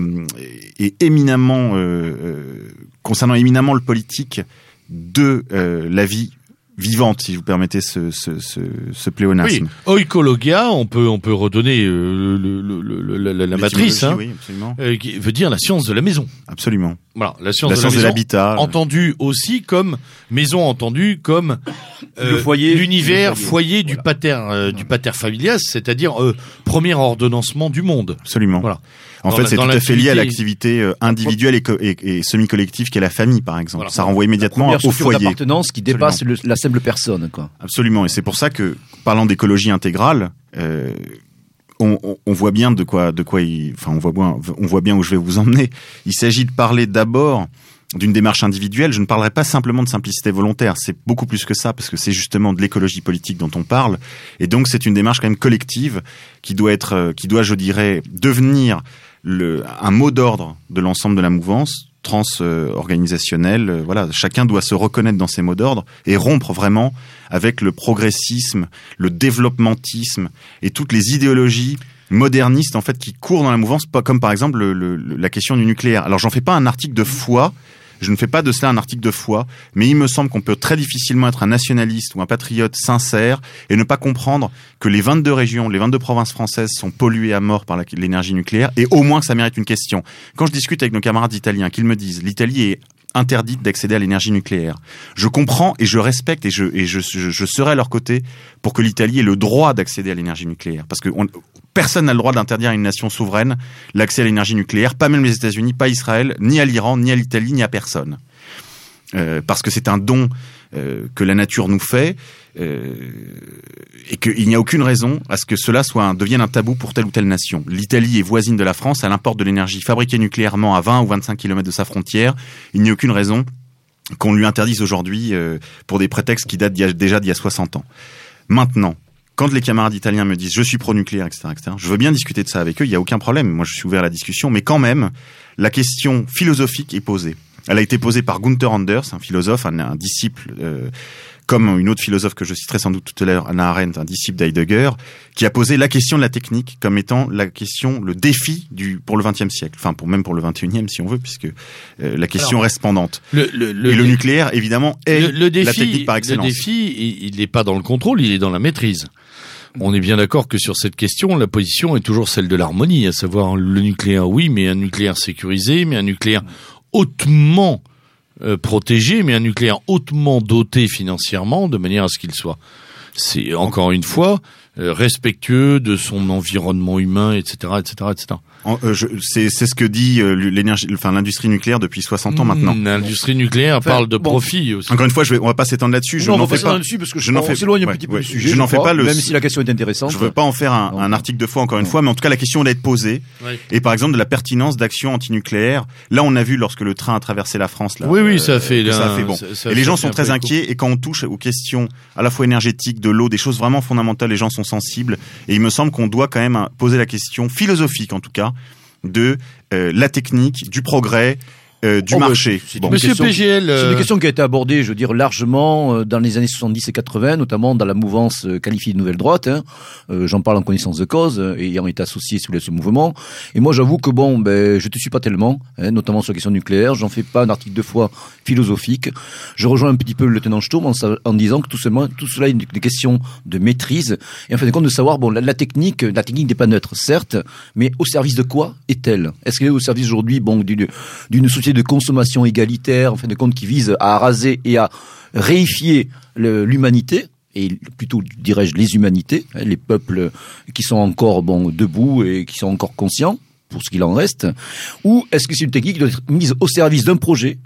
et, éminemment euh, concernant éminemment le politique de euh, la vie vivante, si vous permettez ce, ce, ce, ce pléonasme. Oui, oikologia, on peut on peut redonner euh, le, le, le, la, la matrice, hein, oui, euh, qui veut dire la science de la maison. Absolument. Voilà, la science la de l'habitat, entendue aussi comme maison entendue comme euh, le foyer, l'univers foyer, foyer du pater euh, du pater familias, c'est-à-dire euh, premier ordonnancement du monde. Absolument. Voilà. En dans fait, c'est tout à fait lié à l'activité euh, individuelle et, et, et semi-collective qu'est la famille, par exemple. Voilà. Ça renvoie immédiatement au foyer. d'appartenance qui dépasse le, la personne. Absolument. Et c'est pour ça que, parlant d'écologie intégrale, euh, on, voit bien de quoi, de quoi, il, enfin, on voit bien, où je vais vous emmener. Il s'agit de parler d'abord d'une démarche individuelle, je ne parlerai pas simplement de simplicité volontaire, c'est beaucoup plus que ça, parce que c'est justement de l'écologie politique dont on parle, et donc c'est une démarche quand même collective qui doit être, euh, qui doit, je dirais, devenir un mot d'ordre de l'ensemble de la mouvance trans-organisationnelle. Euh, voilà, chacun doit se reconnaître dans ces mots d'ordre et rompre vraiment avec le progressisme, le développementisme et toutes les idéologies modernistes en fait qui courent dans la mouvance, comme par exemple le, le, la question du nucléaire. Alors j'en fais pas un article de foi je ne fais pas de cela un article de foi, mais il me semble qu'on peut très difficilement être un nationaliste ou un patriote sincère et ne pas comprendre que les 22 régions, les 22 provinces françaises sont polluées à mort par l'énergie nucléaire et au moins que ça mérite une question. Quand je discute avec nos camarades italiens, qu'ils me disent l'Italie est interdite d'accéder à l'énergie nucléaire. Je comprends et je respecte et je, serai à leur côté pour que l'Italie ait le droit d'accéder à l'énergie nucléaire. Parce que personne n'a le droit d'interdire à une nation souveraine l'accès à l'énergie nucléaire, pas même les États-Unis, pas Israël, ni à l'Iran, ni à l'Italie, ni à personne. Euh, parce que c'est un don euh, que la nature nous fait euh, et qu'il n'y a aucune raison à ce que cela soit devienne un tabou pour telle ou telle nation. L'Italie est voisine de la France, elle importe de l'énergie fabriquée nucléairement à 20 ou 25 km de sa frontière. Il n'y a aucune raison qu'on lui interdise aujourd'hui pour des prétextes qui datent déjà d'il y a 60 ans. Maintenant, quand les camarades italiens me disent je suis pro-nucléaire, etc., etc., je veux bien discuter de ça avec eux, il n'y a aucun problème. Moi, je suis ouvert à la discussion, mais quand même, la question philosophique est posée. Elle a été posée par Gunther Anders, un philosophe, un, un disciple euh, comme une autre philosophe que je citerai sans doute tout à l'heure, Anna Arendt, un disciple d'Heidegger, qui a posé la question de la technique comme étant la question, le défi du pour le XXe siècle, enfin pour même pour le XXIe si on veut, puisque euh, la question Alors, reste pendante. Le, le, le, Et le nucléaire, évidemment, est le, le défi, la technique par le excellence. défi, il n'est pas dans le contrôle, il est dans la maîtrise. On est bien d'accord que sur cette question, la position est toujours celle de l'harmonie, à savoir le nucléaire, oui, mais un nucléaire sécurisé, mais un nucléaire hautement euh, protégé, mais un nucléaire hautement doté financièrement, de manière à ce qu'il soit, c'est encore une fois, respectueux de son environnement humain, etc., etc., etc. Euh, C'est c'est ce que dit euh, l'énergie, enfin l'industrie nucléaire depuis 60 ans maintenant. Mm, L'industrie nucléaire Enfin, parle de bon. profit aussi. Encore une fois, je vais, on va pas s'étendre là-dessus. Je n'en fais pas dessus parce que je je n'en on fais- s'éloigne un ouais, petit peu ouais. du sujet. Je n'en fais pas le- Même si la question est intéressante. Je veux pas en faire un, Non. un article de foi encore une Non. fois, mais en tout cas la question d'être posée. Et par exemple de la pertinence d'actions antinucléaires. Là, on a vu lorsque le train a traversé la France. Là, Oui, oui, euh, ça a fait, que ça fait bon. ça- ça- et les gens sont très inquiets. Et quand on touche aux questions à la fois énergétiques, de l'eau, des choses vraiment fondamentales, les gens sont sensibles. Et il me semble qu'on doit quand même poser la question philosophique, en tout cas, de euh, la technique, du progrès, euh, du Oh, bah, marché. c'est Bon. une Monsieur question- PGL, C'est euh, une question qui a été abordée, je veux dire, largement euh, dans les années 70 et 80, notamment dans la mouvance euh, qualifiée de nouvelle droite. hein. Euh, J'en parle en connaissance de cause, euh, ayant été associé sous ce mouvement. Et moi, j'avoue que bon, ben, je te suis pas tellement, hein, notamment sur la question nucléaire. J'en fais pas un article de foi philosophique. Je rejoins un petit peu le lieutenant Sturm en, sa- en disant que tout, seulement, tout cela est une, des questions de maîtrise et en fin de compte de savoir, bon, la, la technique, la technique n'est pas neutre, certes, mais au service de quoi est-elle? Est-ce qu'elle est au service aujourd'hui, bon, d'une société de consommation égalitaire, en fin de compte, qui vise à raser et à réifier l'humanité et plutôt dirais-je les humanités, hein, les peuples qui sont encore bon debout et qui sont encore conscients pour ce qu'il en reste, ou est-ce que c'est une technique qui doit être mise au service d'un projet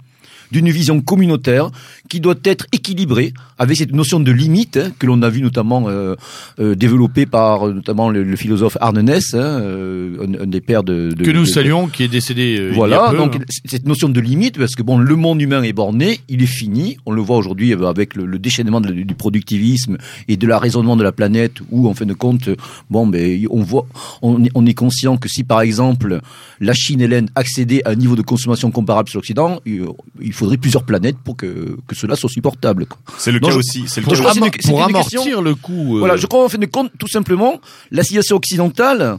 d'une vision communautaire qui doit être équilibrée avec cette notion de limite hein, que l'on a vu notamment euh, euh, développée par euh, notamment le, le philosophe Arne Ness, hein, euh, un, un des pères de, de que nous de- saluons, qui est décédé euh, il y a voilà, peu, donc hein. cette notion de limite, parce que bon, le monde humain est borné, il est fini. On le voit aujourd'hui avec le, le déchaînement de- du productivisme et de la raisonnement de la planète, où en fin de compte, bon, ben, on voit, on est, on est conscient que si par exemple la Chine et l'Inde accédaient à un niveau de consommation comparable sur l'Occident, il, il faudrait plusieurs planètes pour que, que cela soit supportable. C'est le Non, cas je- aussi. C'est le cas une- pour amortir question- le coup. euh, Voilà, je crois en fin de compte, tout simplement, la civilisation occidentale,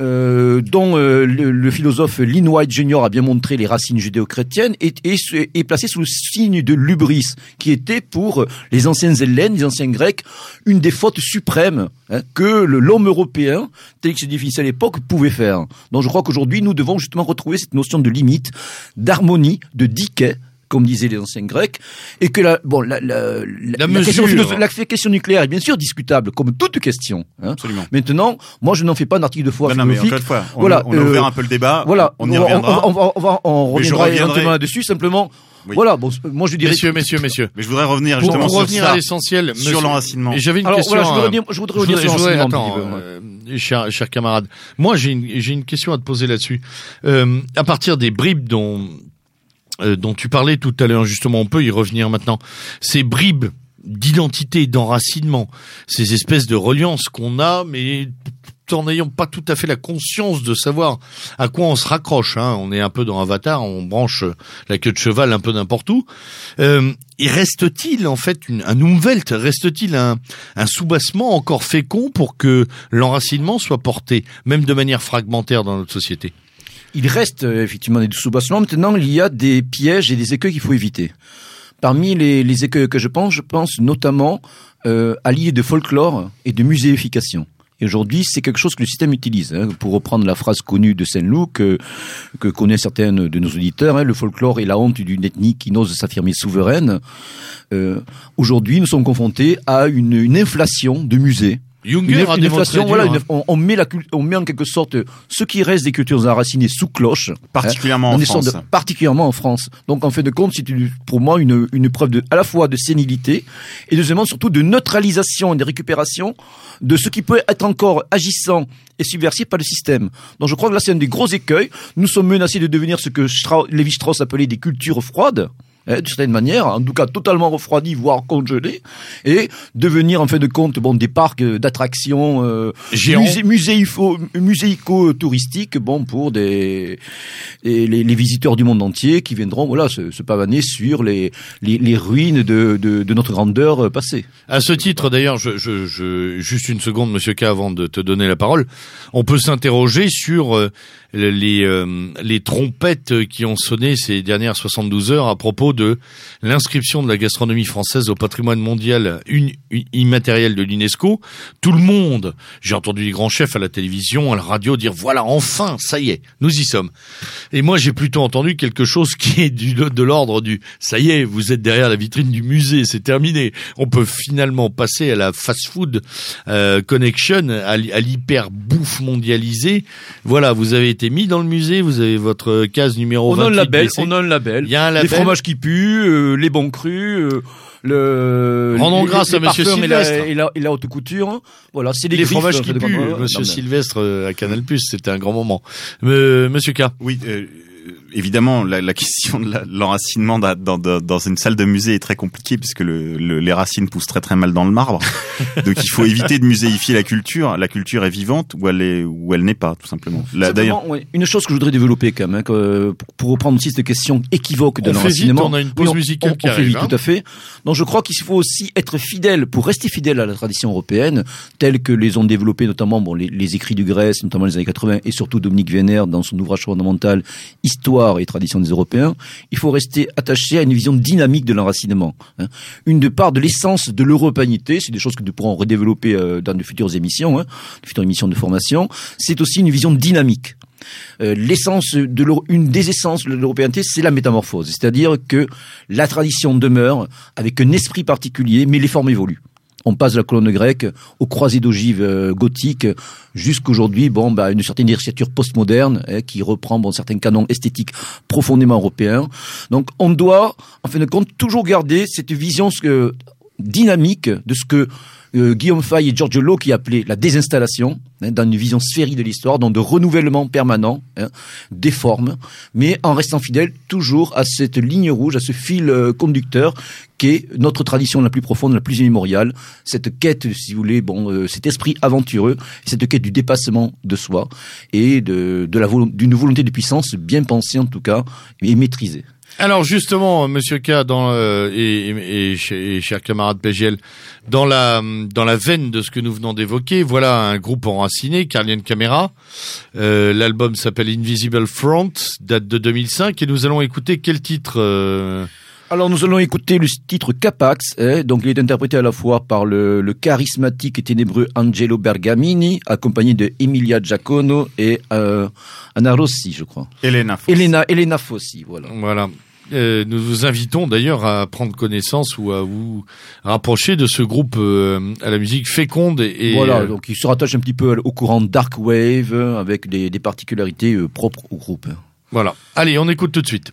euh, dont euh, le, le philosophe Lynn White Jr. a bien montré les racines judéo-chrétiennes, est, est, est placée sous le signe de l'ubris, qui était pour les anciens Hellènes, les anciens Grecs, une des fautes suprêmes hein, que l'homme européen, tel que se définissait à l'époque, pouvait faire. Donc je crois qu'aujourd'hui, nous devons justement retrouver cette notion de limite, d'harmonie, de diquet, comme disaient les anciens Grecs, et que la, bon, la, la, La question, mesure. philosoph- la question nucléaire est bien sûr discutable, comme toute question. Hein. Absolument. Maintenant, moi, je n'en fais pas un article de foi Non, non, mais philosophique. encore une fois, on, Voilà, on a euh, ouvert un peu le débat. Voilà, on y on, reviendra. on va, on va- on je reviendra éventuellement dessus. Simplement, Oui. voilà. Bon, moi, je dirais. Messieurs, messieurs, messieurs. Mais je voudrais revenir Pour, justement pour sur revenir ça, à l'essentiel, sur l'enracinement. J'avais une Alors question. voilà, je voudrais euh, je voudrais je revenir sur voudrais- petit peu. euh, cher, cher camarade. Moi, j'ai une, j'ai une question à te poser là-dessus. Euh, à partir des bribes dont, euh, dont tu parlais tout à l'heure, justement, on peut y revenir maintenant. Ces bribes d'identité, d'enracinement, ces espèces de reliances qu'on a, mais en n'ayant pas tout à fait la conscience de savoir à quoi on se raccroche. Hein. On est un peu dans Avatar, on branche la queue de cheval un peu n'importe où. Euh, et reste-t-il en fait une, un umwelt, reste-t-il un, un soubassement encore fécond pour que l'enracinement soit porté, même de manière fragmentaire dans notre société? Il reste euh, effectivement des sous-bassements. Maintenant, il y a des pièges et des écueils qu'il faut éviter. Parmi les, écueils que je pense, je pense notamment euh, à l'idée de folklore et de muséification. Et aujourd'hui, c'est quelque chose que le système utilise. hein. Pour reprendre la phrase connue de Saint-Loup, que, que connaissent certains de nos auditeurs, hein, le folklore est la honte d'une ethnie qui n'ose s'affirmer souveraine. Euh, aujourd'hui, nous sommes confrontés à une inflation de musées. Junger Une, a une dur, voilà, hein. on, on met la, on met en quelque sorte ce qui reste des cultures enracinées sous cloche. particulièrement en France. de- particulièrement en France. Donc en fin de compte, c'est pour moi une, une preuve de, à la fois de sénilité et deuxièmement surtout de neutralisation et de récupération de ce qui peut être encore agissant et subversif par le système. Donc je crois que là c'est un des gros écueils. Nous sommes menacés de devenir ce que Strauss, Lévi-Strauss appelait des cultures froides. Hein, de certaine manière, en tout cas totalement refroidis, voire congelés, et devenir en fin de compte bon des parcs d'attractions euh, muséico-touristiques bon pour des les, les, visiteurs du monde entier qui viendront voilà se, se pavaner sur les les, les ruines de, de, de, notre grandeur passée. À ce titre, d'ailleurs, je, je, je, juste une seconde, Monsieur K, avant de te donner la parole, on peut s'interroger sur euh, les, euh, les trompettes qui ont sonné ces dernières 72 heures à propos de l'inscription de la gastronomie française au patrimoine mondial immatériel de l'UNESCO. Tout le monde, j'ai entendu les grands chefs à la télévision, à la radio dire voilà, enfin, ça y est, nous y sommes. Et moi, j'ai plutôt entendu quelque chose qui est de l'ordre du ça y est, vous êtes derrière la vitrine du musée, c'est terminé. On peut finalement passer à la fast-food euh, connection, à, l'hyper bouffe mondialisée. Voilà, vous avez été mis dans le musée, vous avez votre case numéro on 28 a le label, On a le label. Il y a un label. Les fromages qui puent, euh, les bons crus, euh, le rendons grâce à Monsieur Sylvestre et la, et la, haute couture. Voilà, c'est les, fromages qui puent. Monsieur Sylvestre euh, à Canal Plus, c'était un grand moment. Monsieur K. Oui évidemment, la, la, question de l'enracinement dans, dans, dans, une salle de musée est très compliquée puisque le, les racines poussent très très mal dans le marbre. Donc il faut éviter de muséifier la culture. La culture est vivante ou elle est ou elle n'est pas, tout simplement. D'ailleurs, une chose que je voudrais développer quand même, hein, pour reprendre aussi cette question équivoque de l'enracinement. On a une pause musicale qui arrive. Vite, hein. Tout à fait. Donc je crois qu'il faut aussi être fidèle pour rester fidèle à la tradition européenne, telle que les ont développées notamment bon les, les écrits du Grèce, notamment les années 80, et surtout Dominique Vénère dans son ouvrage fondamental Histoire et traditions des Européens, il faut rester attaché à une vision dynamique de l'enracinement. Hein. Une part de l'essence de l'européanité, c'est des choses que nous pourrons redévelopper euh, dans de futures émissions, hein, de futures émissions de formation, c'est aussi une vision dynamique. Euh, l'essence de une des essences de l'européenté, c'est la métamorphose, c'est-à-dire que la tradition demeure avec un esprit particulier, mais les formes évoluent on passe de la colonne grecque aux croisées d'ogives euh, gothiques jusqu'aujourd'hui, bon, bah, une certaine architecture postmoderne hein, qui reprend bon, certains canons esthétiques profondément européens. Donc, on doit, en fin de compte, toujours garder cette vision dynamique de ce que euh, Guillaume Fay et Giorgio Lowe qui appelaient la désinstallation, hein, dans une vision sphérique de l'histoire, donc de renouvellement permanent hein, des formes, mais en restant fidèle toujours à cette ligne rouge, à ce fil euh, conducteur qui est notre tradition la plus profonde, la plus immémoriale, cette quête, si vous voulez, bon, euh, cet esprit aventureux, cette quête du dépassement de soi et de, de la d'une volonté de puissance bien pensée en tout cas et maîtrisée. Alors justement, Monsieur K, dans euh, et, et, et, chers camarades PGL, dans la veine de ce que nous venons d'évoquer, voilà un groupe enraciné, Carlien Camera. Euh, L'album s'appelle Invisible Front, date de 2005, et nous allons écouter quel titre euh alors nous allons écouter le titre Capax, hein, donc il est interprété à la fois par le, le, charismatique et ténébreux Angelo Bergamini, accompagné de Emilia Giacono et euh, Anna Rossi, je crois. Elena Fossi. Elena, Elena Fossi, voilà. Voilà. Euh, nous vous invitons d'ailleurs à prendre connaissance ou à vous rapprocher de ce groupe euh, à la musique féconde et, voilà euh, donc il se rattache un petit peu au courant dark wave avec des, des particularités propres au groupe. Voilà. Allez, on écoute tout de suite.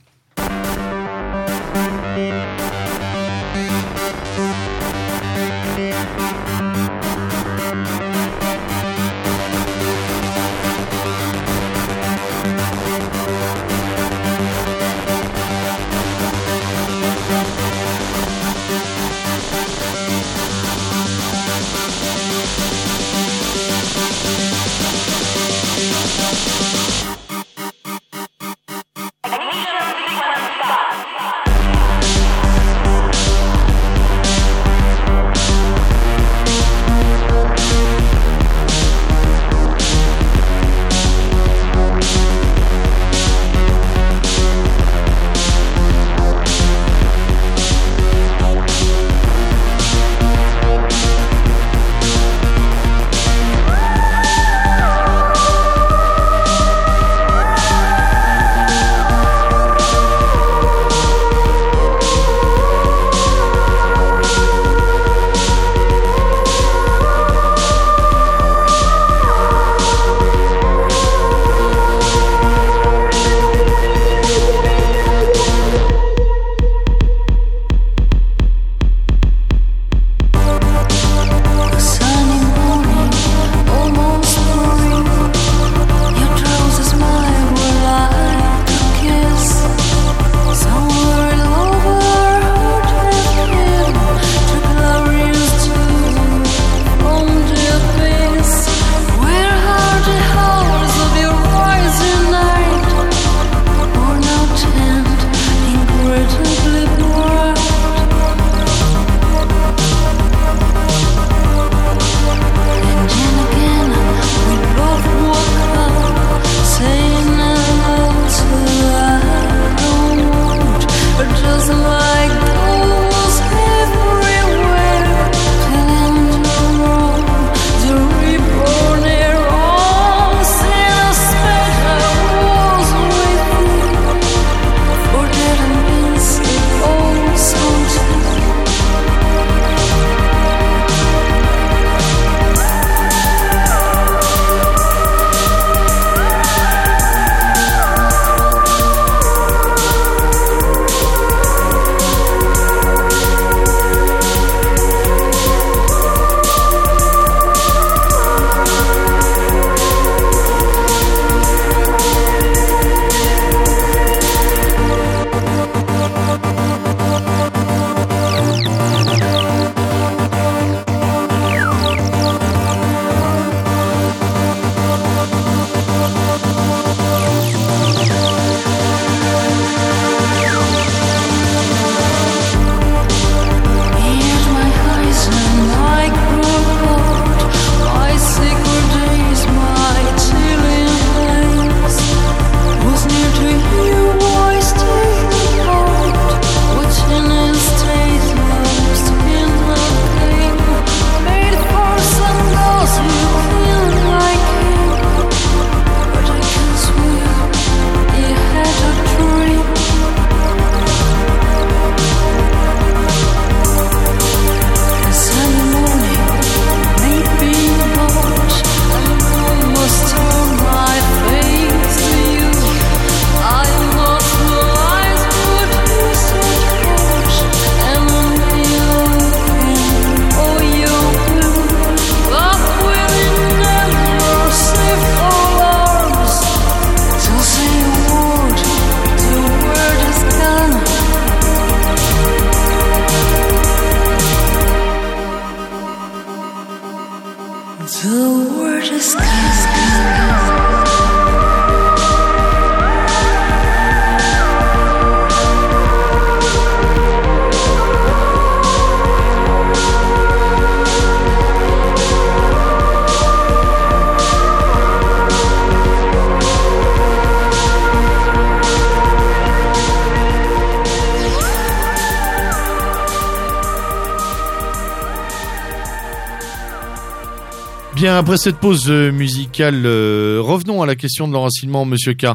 Après cette pause euh, musicale, euh, revenons à la question de l'enracinement, Monsieur K.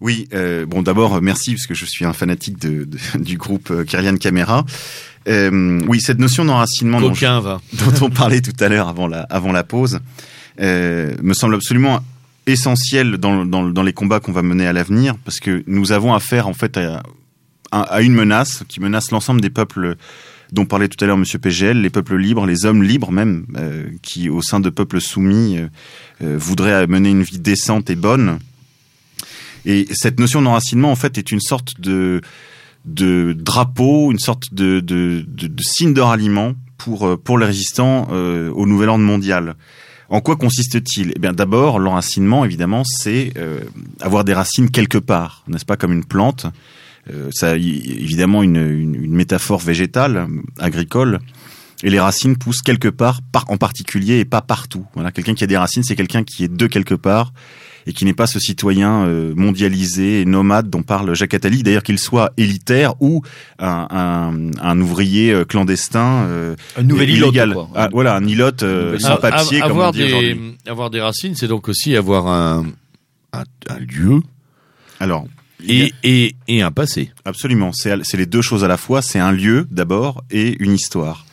Oui, euh, bon d'abord merci parce que je suis un fanatique de, de- du groupe Kyrian Camera. Euh, oui, cette notion d'enracinement dont, on parlait tout à l'heure avant la, avant la pause euh, me semble absolument essentielle dans, dans, dans les combats qu'on va mener à l'avenir parce que nous avons affaire en fait à, à, à une menace qui menace l'ensemble des peuples dont parlait tout à l'heure Monsieur PGL, les peuples libres, les hommes libres même, euh, qui au sein de peuples soumis euh, euh, voudraient mener une vie décente et bonne. Et cette notion d'enracinement, en fait, est une sorte de, drapeau, une sorte de, de, de, signe de ralliement pour, les résistants au nouvel ordre mondial. En quoi consiste-t-il? Eh bien, d'abord, l'enracinement, évidemment, c'est avoir des racines quelque part, n'est-ce pas, comme une plante. Euh, ça, y- évidemment, une, une, une métaphore végétale, agricole. Et les racines poussent quelque part, par, en particulier, et pas partout. Voilà, quelqu'un qui a des racines, c'est quelqu'un qui est de quelque part et qui n'est pas ce citoyen euh, mondialisé et nomade dont parle Jacques Attali, d'ailleurs qu'il soit élitaire ou un, un, un ouvrier euh, clandestin euh, Un nouvel illégal. quoi. Ah, voilà, un euh, Nouvel sans A- papier, a- comme on avoir dit des, avoir des racines, c'est donc aussi avoir un, un, un lieu Alors, a- et, et, et un passé. Absolument, c'est c'est les deux choses à la fois. C'est un lieu d'abord et une histoire.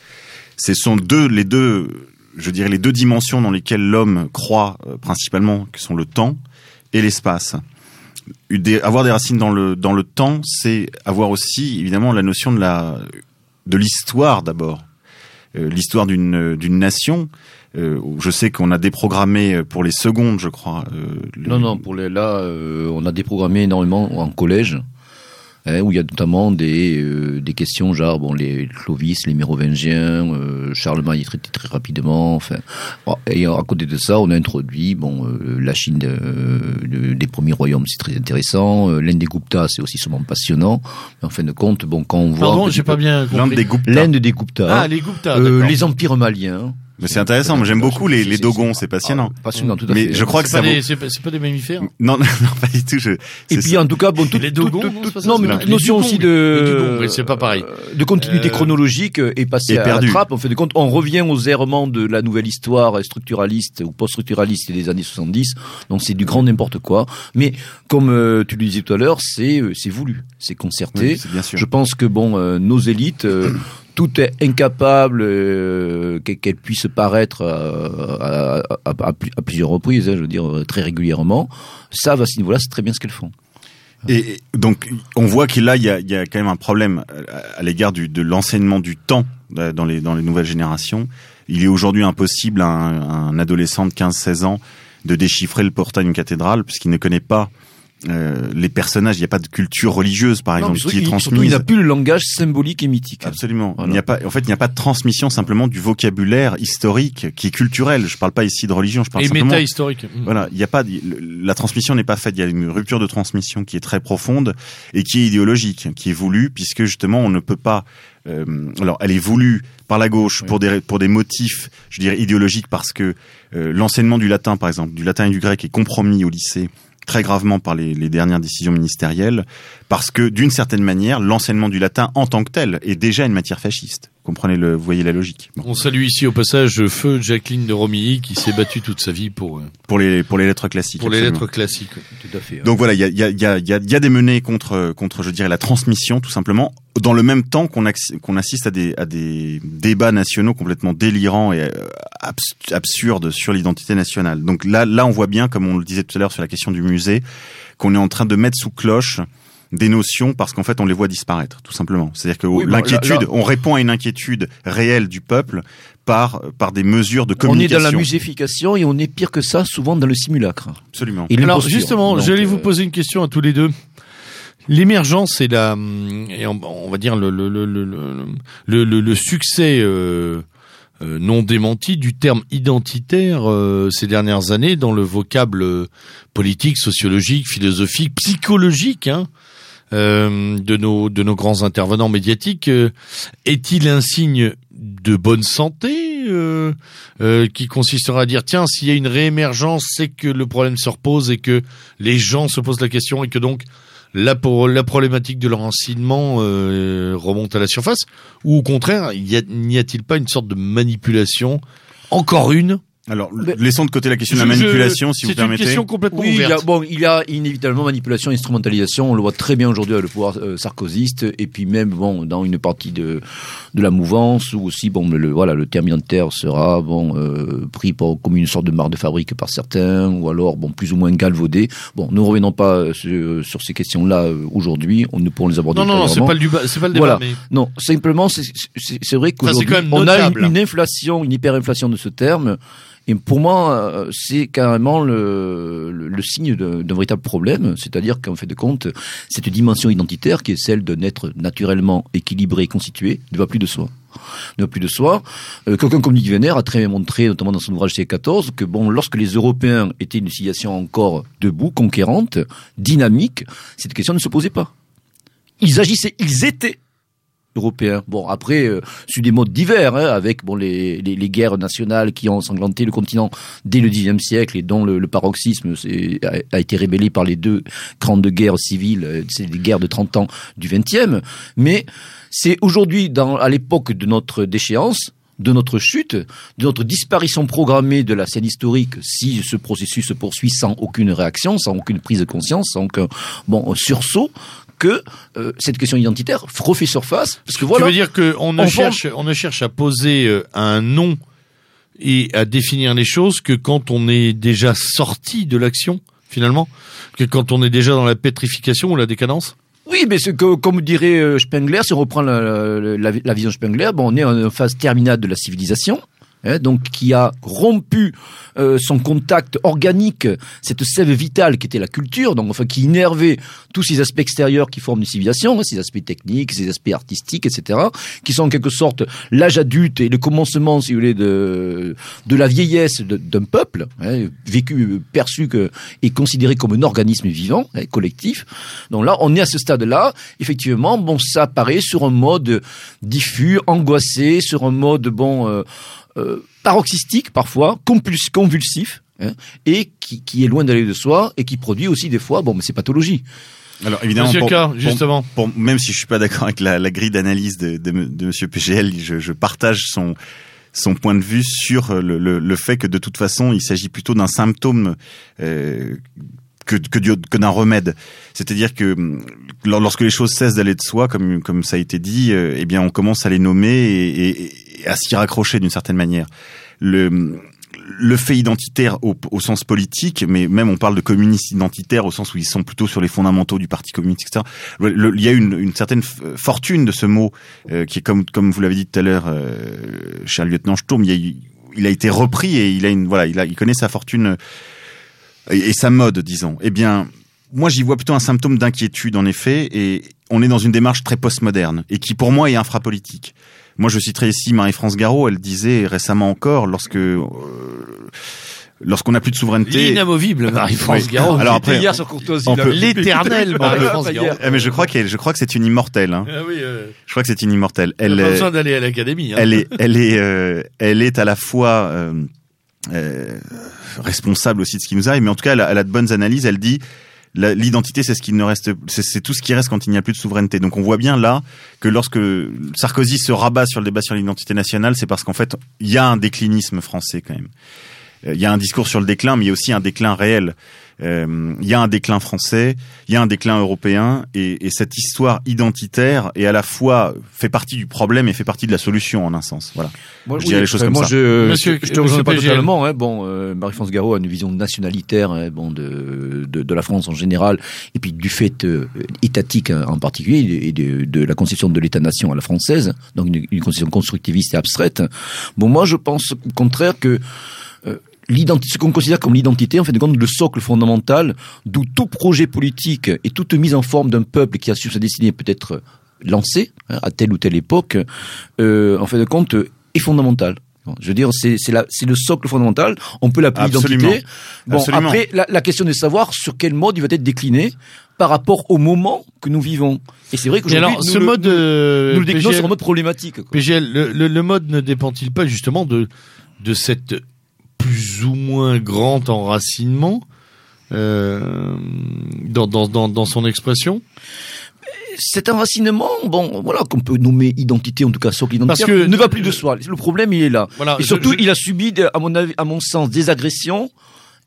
Ce sont deux les deux, je dirais les deux dimensions dans lesquelles l'homme croit euh, principalement, qui sont le temps et l'espace. Avoir des racines dans le dans le temps, c'est avoir aussi évidemment la notion de la de l'histoire d'abord, l'histoire d'une d'une nation. Euh, je sais qu'on a déprogrammé pour les secondes, je crois. euh, Non, non, pour les, là, euh, on a déprogrammé énormément en collège, hein, où il y a notamment des, euh, des questions genre, bon, les Clovis, les Mérovingiens, euh, Charlemagne est traité très rapidement, enfin. Et à côté de ça, on a introduit, bon, euh, la Chine de- de- des premiers royaumes, c'est très intéressant, euh, l'Inde des Gupta, c'est aussi sûrement passionnant, mais en fin de compte, bon, quand on voit... Pardon, j'ai pas bien L'Inde compris. des Gupta. L'Inde des Gupta, Ah, les Gupta. euh, les empires maliens. Mais c'est intéressant. Moi, j'aime beaucoup les, les Dogons, c'est- passionnant. Ah, passionnant, tout à Mais je crois que C'est ça pas, vaut. des- c'est pas, c'est pas des mammifères? Non, non, non, pas du tout. Je... Et puis ça. en tout cas, bon, tout, Les tout- Dogons, tout- non, tout- c'est pas ça, non, mais les notion aussi de, c'est pas pareil. euh, de continuité Euh, chronologique est passée à la trappe. En fait de compte, on revient aux errements de la nouvelle histoire structuraliste ou post-structuraliste des années 70. Donc c'est du grand n'importe quoi. Mais comme euh, tu le disais tout à l'heure, c'est c'est voulu, c'est concerté. Oui, c'est bien sûr. Je pense que bon, euh, nos élites, euh, tout est incapable euh, qu'elles puissent paraître euh, à, à- à- à plu- à plusieurs reprises, hein, je veux dire euh, très régulièrement, savent à ce niveau-là, c'est très bien ce qu'elles font. Et donc, on voit qu'il y a, quand même un problème à, l'égard de l'enseignement du temps dans les, nouvelles générations. Il est aujourd'hui impossible à un, à un adolescent de 15-16 ans de déchiffrer le portail d'une cathédrale puisqu'il ne connaît pas euh, les personnages. Il n'y a pas de culture religieuse, par Non, exemple, qui est il- surtout, transmise. il n'a plus le langage symbolique et mythique. Absolument. Voilà. Il n'y a pas, en fait, il n'y a pas de transmission simplement du vocabulaire historique qui est culturel. Je parle pas ici de religion, je parle Et simplement. méta historique. Voilà, il y a pas, la transmission n'est pas faite. Il y a une rupture de transmission qui est très profonde et qui est idéologique, qui est voulue, puisque justement on ne peut pas. euh, alors, elle est voulue par la gauche Oui. pour des pour des motifs, je dirais idéologiques, parce que euh, l'enseignement du latin, par exemple, du latin et du grec est compromis au lycée très gravement par les, dernières décisions ministérielles, parce que d'une certaine manière, l'enseignement du latin en tant que tel est déjà une matière fasciste. Vous comprenez le, vous voyez la logique. Bon. On salue ici au passage feu Jacqueline de Romilly qui s'est battue toute sa vie pour, euh, Pour les pour les lettres classiques. pour les lettres classiques. Tout à fait. Donc voilà, il y a, il y, a, il y, a, il y des menées contre, contre, je dirais, la transmission, tout simplement, dans le même temps qu'on qu'on assiste à des, à des débats nationaux complètement délirants et euh, abs- absurdes sur l'identité nationale. Donc là, là, on voit bien, comme on le disait tout à l'heure sur la question du musée, qu'on est en train de mettre sous cloche des notions parce qu'en fait on les voit disparaître tout simplement. C'est-à-dire que Oui, bon, l'inquiétude là- on répond à une inquiétude réelle du peuple par par des mesures de on est communication dans la muséification et on est pire que ça, souvent dans le simulacre. absolument. Et Alors justement, j'allais vous euh, poser une question à tous les deux. L'émergence et la, et on, on va dire le le le le le, le, le succès euh, euh, non démenti du terme identitaire euh, ces dernières années dans le vocable politique, sociologique, philosophique, psychologique hein, euh, de nos de nos grands intervenants médiatiques. Euh, est-il un signe de bonne santé euh, euh, qui consistera à dire tiens s'il y a une réémergence c'est que le problème se repose et que les gens se posent la question et que donc la, la problématique de leur enseignement euh, remonte à la surface? Ou au contraire n'y a-t-il pas une sorte de manipulation encore une Alors, Mais- laissons de côté la question de la je- manipulation, si vous C'est une permettez. question complètement Oui, il y a, ouverte. bon, il y a inévitablement manipulation, instrumentalisation. On le voit très bien aujourd'hui avec le pouvoir euh, sarkozyste, et puis même bon dans une partie de de la mouvance où aussi bon le voilà le terme identitaire sera bon euh, pris pour, comme une sorte de marque de fabrique par certains, ou alors bon plus ou moins galvaudé. Bon, ne revenons pas euh, sur, sur ces questions-là euh, aujourd'hui. On ne pourront les aborder Non, non, non, c'est pas le débat, c'est pas le débat, Voilà. mais Non, simplement, c'est- c'est c'est vrai qu'aujourd'hui, on a une, une inflation, une hyperinflation de ce terme. Et pour moi, euh, c'est carrément le, le, signe de- d'un véritable problème. C'est-à-dire qu'en fait de compte, cette dimension identitaire, qui est celle d'un être naturellement équilibré, constitué, ne va plus de soi. Ne plus de soi. Euh, Quelqu'un comme Nick Venner a très bien montré, notamment dans son ouvrage C14, que bon, lorsque les Européens étaient une civilisation encore debout, conquérante, dynamique, cette question ne se posait pas. Ils agissaient, ils étaient européens. Bon, après, euh, sur des modes divers, hein, avec bon les, les, les guerres nationales qui ont ensanglanté le continent dès le Xe siècle et dont le, le paroxysme a, a été révélé par les deux grandes guerres civiles, euh, c'est les guerres de 30 ans du XXe. Mais c'est aujourd'hui, dans à l'époque de notre déchéance, de notre chute, de notre disparition programmée de la scène historique, si ce processus se poursuit sans aucune réaction, sans aucune prise de conscience, sans aucun bon sursaut, que euh, cette question identitaire refait surface. Parce que voilà. tu veux dire qu'on ne On cherche, on ne cherche à poser euh, un nom et à définir les choses que quand on est déjà sorti de l'action, finalement, que quand on est déjà dans la pétrification ou la décadence? Oui, mais que, comme dirait euh, Spengler, si on reprend la, la, la- la vision Spengler, bon, on est en phase terminale de la civilisation. Hein, donc qui a rompu euh, son contact organique, cette sève vitale qui était la culture, donc enfin qui innervait tous ces aspects extérieurs qui forment une civilisation, hein, ces aspects techniques, ces aspects artistiques, etc., qui sont en quelque sorte l'âge adulte et le commencement, si vous voulez, de de la vieillesse d'un peuple, hein, vécu, perçu que et considéré comme un organisme vivant, hein, collectif. Donc là, on est à ce stade-là. Effectivement, bon, ça apparaît sur un mode diffus, angoissé, sur un mode bon euh, euh, paroxystique parfois, compulsif, convulsif, hein, et qui, qui est loin d'aller de soi et qui produit aussi des fois, bon, mais c'est pathologie. Alors évidemment, Monsieur pour- K, pour- justement. pour- même si je suis pas d'accord avec la, la grille d'analyse de, de, de Monsieur PGL, je, je partage son son point de vue sur le, le, le fait que de toute façon, il s'agit plutôt d'un symptôme euh, que, que, que d'un remède. C'est-à-dire que hum, lor- lorsque les choses cessent d'aller de soi, comme, comme ça a été dit, euh, eh bien, on commence à les nommer et, et- et à s'y raccrocher d'une certaine manière. Le, le fait identitaire au, au sens politique, mais même on parle de communistes identitaires au sens où ils sont plutôt sur les fondamentaux du Parti communiste, etc. Il y a une, une certaine fortune de ce mot euh, qui est comme comme vous l'avez dit tout à l'heure, euh, cher lieutenant Sturm, il, a il a été repris et il a une voilà, il a il connaît sa fortune et, et sa mode, disons. Eh bien, moi j'y vois plutôt un symptôme d'inquiétude en effet, et on est dans une démarche très postmoderne et qui pour moi est infrapolitique. Moi, je citerai ici Marie-France Garot. Elle disait récemment encore, lorsque euh, lorsqu'on n'a plus de souveraineté. L'inamovible Marie-France Oui. Garot. Alors après, hier sur Courtoisie. peut- l'éternelle Marie-France Garot. Eh, mais je crois qu'elle, je crois que c'est une immortelle. Hein. Ah oui, euh, Je crois que c'est une immortelle. elle a pas besoin d'aller à l'académie. Hein. elle est, elle est, euh, elle est à la fois euh, euh, responsable aussi de ce qui nous arrive, mais en tout cas, elle a, de bonnes analyses. Elle dit l'identité, c'est ce qui ne reste, c'est c'est tout ce qui reste quand il n'y a plus de souveraineté. Donc, on voit bien là que lorsque Sarkozy se rabat sur le débat sur l'identité nationale, c'est parce qu'en fait, il y a un déclinisme français quand même. Euh, Il y a un discours sur le déclin, mais il y a aussi un déclin réel. Euh, Il y a un déclin français, il y a un déclin européen, et, et cette histoire identitaire est à la fois fait partie du problème et fait partie de la solution en un sens. Voilà. Moi, Je dirais les choses comme moi, ça. Je, Monsieur- je te rejoins pas PGL. totalement. Hein, bon, euh, Marie-France Garot a une vision nationalitaire hein, bon, de, de, de la France en général, et puis du fait euh, étatique hein, en particulier, et de, de la conception de l'État-nation à la française, donc une, une conception constructiviste et abstraite. Bon, moi, je pense au contraire que euh, ce qu'on considère comme l'identité, en fait, de compte, le socle fondamental, d'où tout projet politique et toute mise en forme d'un peuple qui a su sa destinée peut-être lancé hein, à telle ou telle époque, euh, en fait de compte, euh, est fondamental. Je veux dire, c'est c'est la- c'est le socle fondamental. On peut l'appeler Absolument. identité. Bon, Absolument. après, la, la question est de savoir sur quel mode il va être décliné par rapport au moment que nous vivons. Et c'est vrai qu'aujourd'hui, alors, nous, ce le- mode, nous, euh, nous le déclinons PGL sur un mode problématique. quoi. PGL, le, le, le mode ne dépend-il pas justement de, de cette plus ou moins grand enracinement euh, dans, dans, dans, dans son expression cet enracinement, bon, voilà, qu'on peut nommer identité, en tout cas socle identitaire, Parce que- ne va plus de soi. Le problème, il est là. Voilà, Et surtout, je- il a subi, à mon avis, à mon sens, des agressions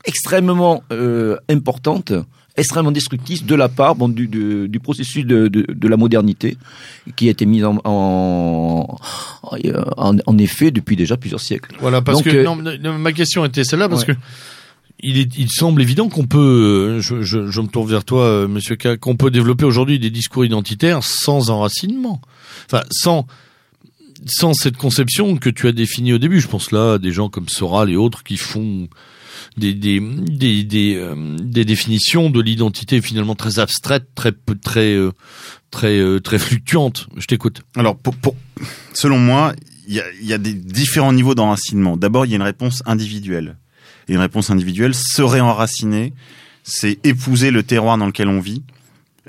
extrêmement euh, importantes, extrêmement destructrices de la part bon, du, du, du processus de, de, de la modernité qui a été mis en, en, en, en effet depuis déjà plusieurs siècles. Voilà, parce Donc, que euh, non, ma question était celle-là parce Ouais. que il, est, il semble évident qu'on peut, euh, je, je, je me tourne vers toi, euh, Monsieur K, qu'on peut développer aujourd'hui des discours identitaires sans enracinement, enfin sans sans cette conception que tu as définie au début. Je pense là à des gens comme Soral et autres qui font des des des euh, des définitions de l'identité finalement très abstraites, très très euh, très euh, très. Je t'écoute. Alors, selon moi, il y a, y a des différents niveaux d'enracinement. D'abord, il y a une réponse individuelle. Une réponse individuelle, se réenraciner, c'est épouser le terroir dans lequel on vit.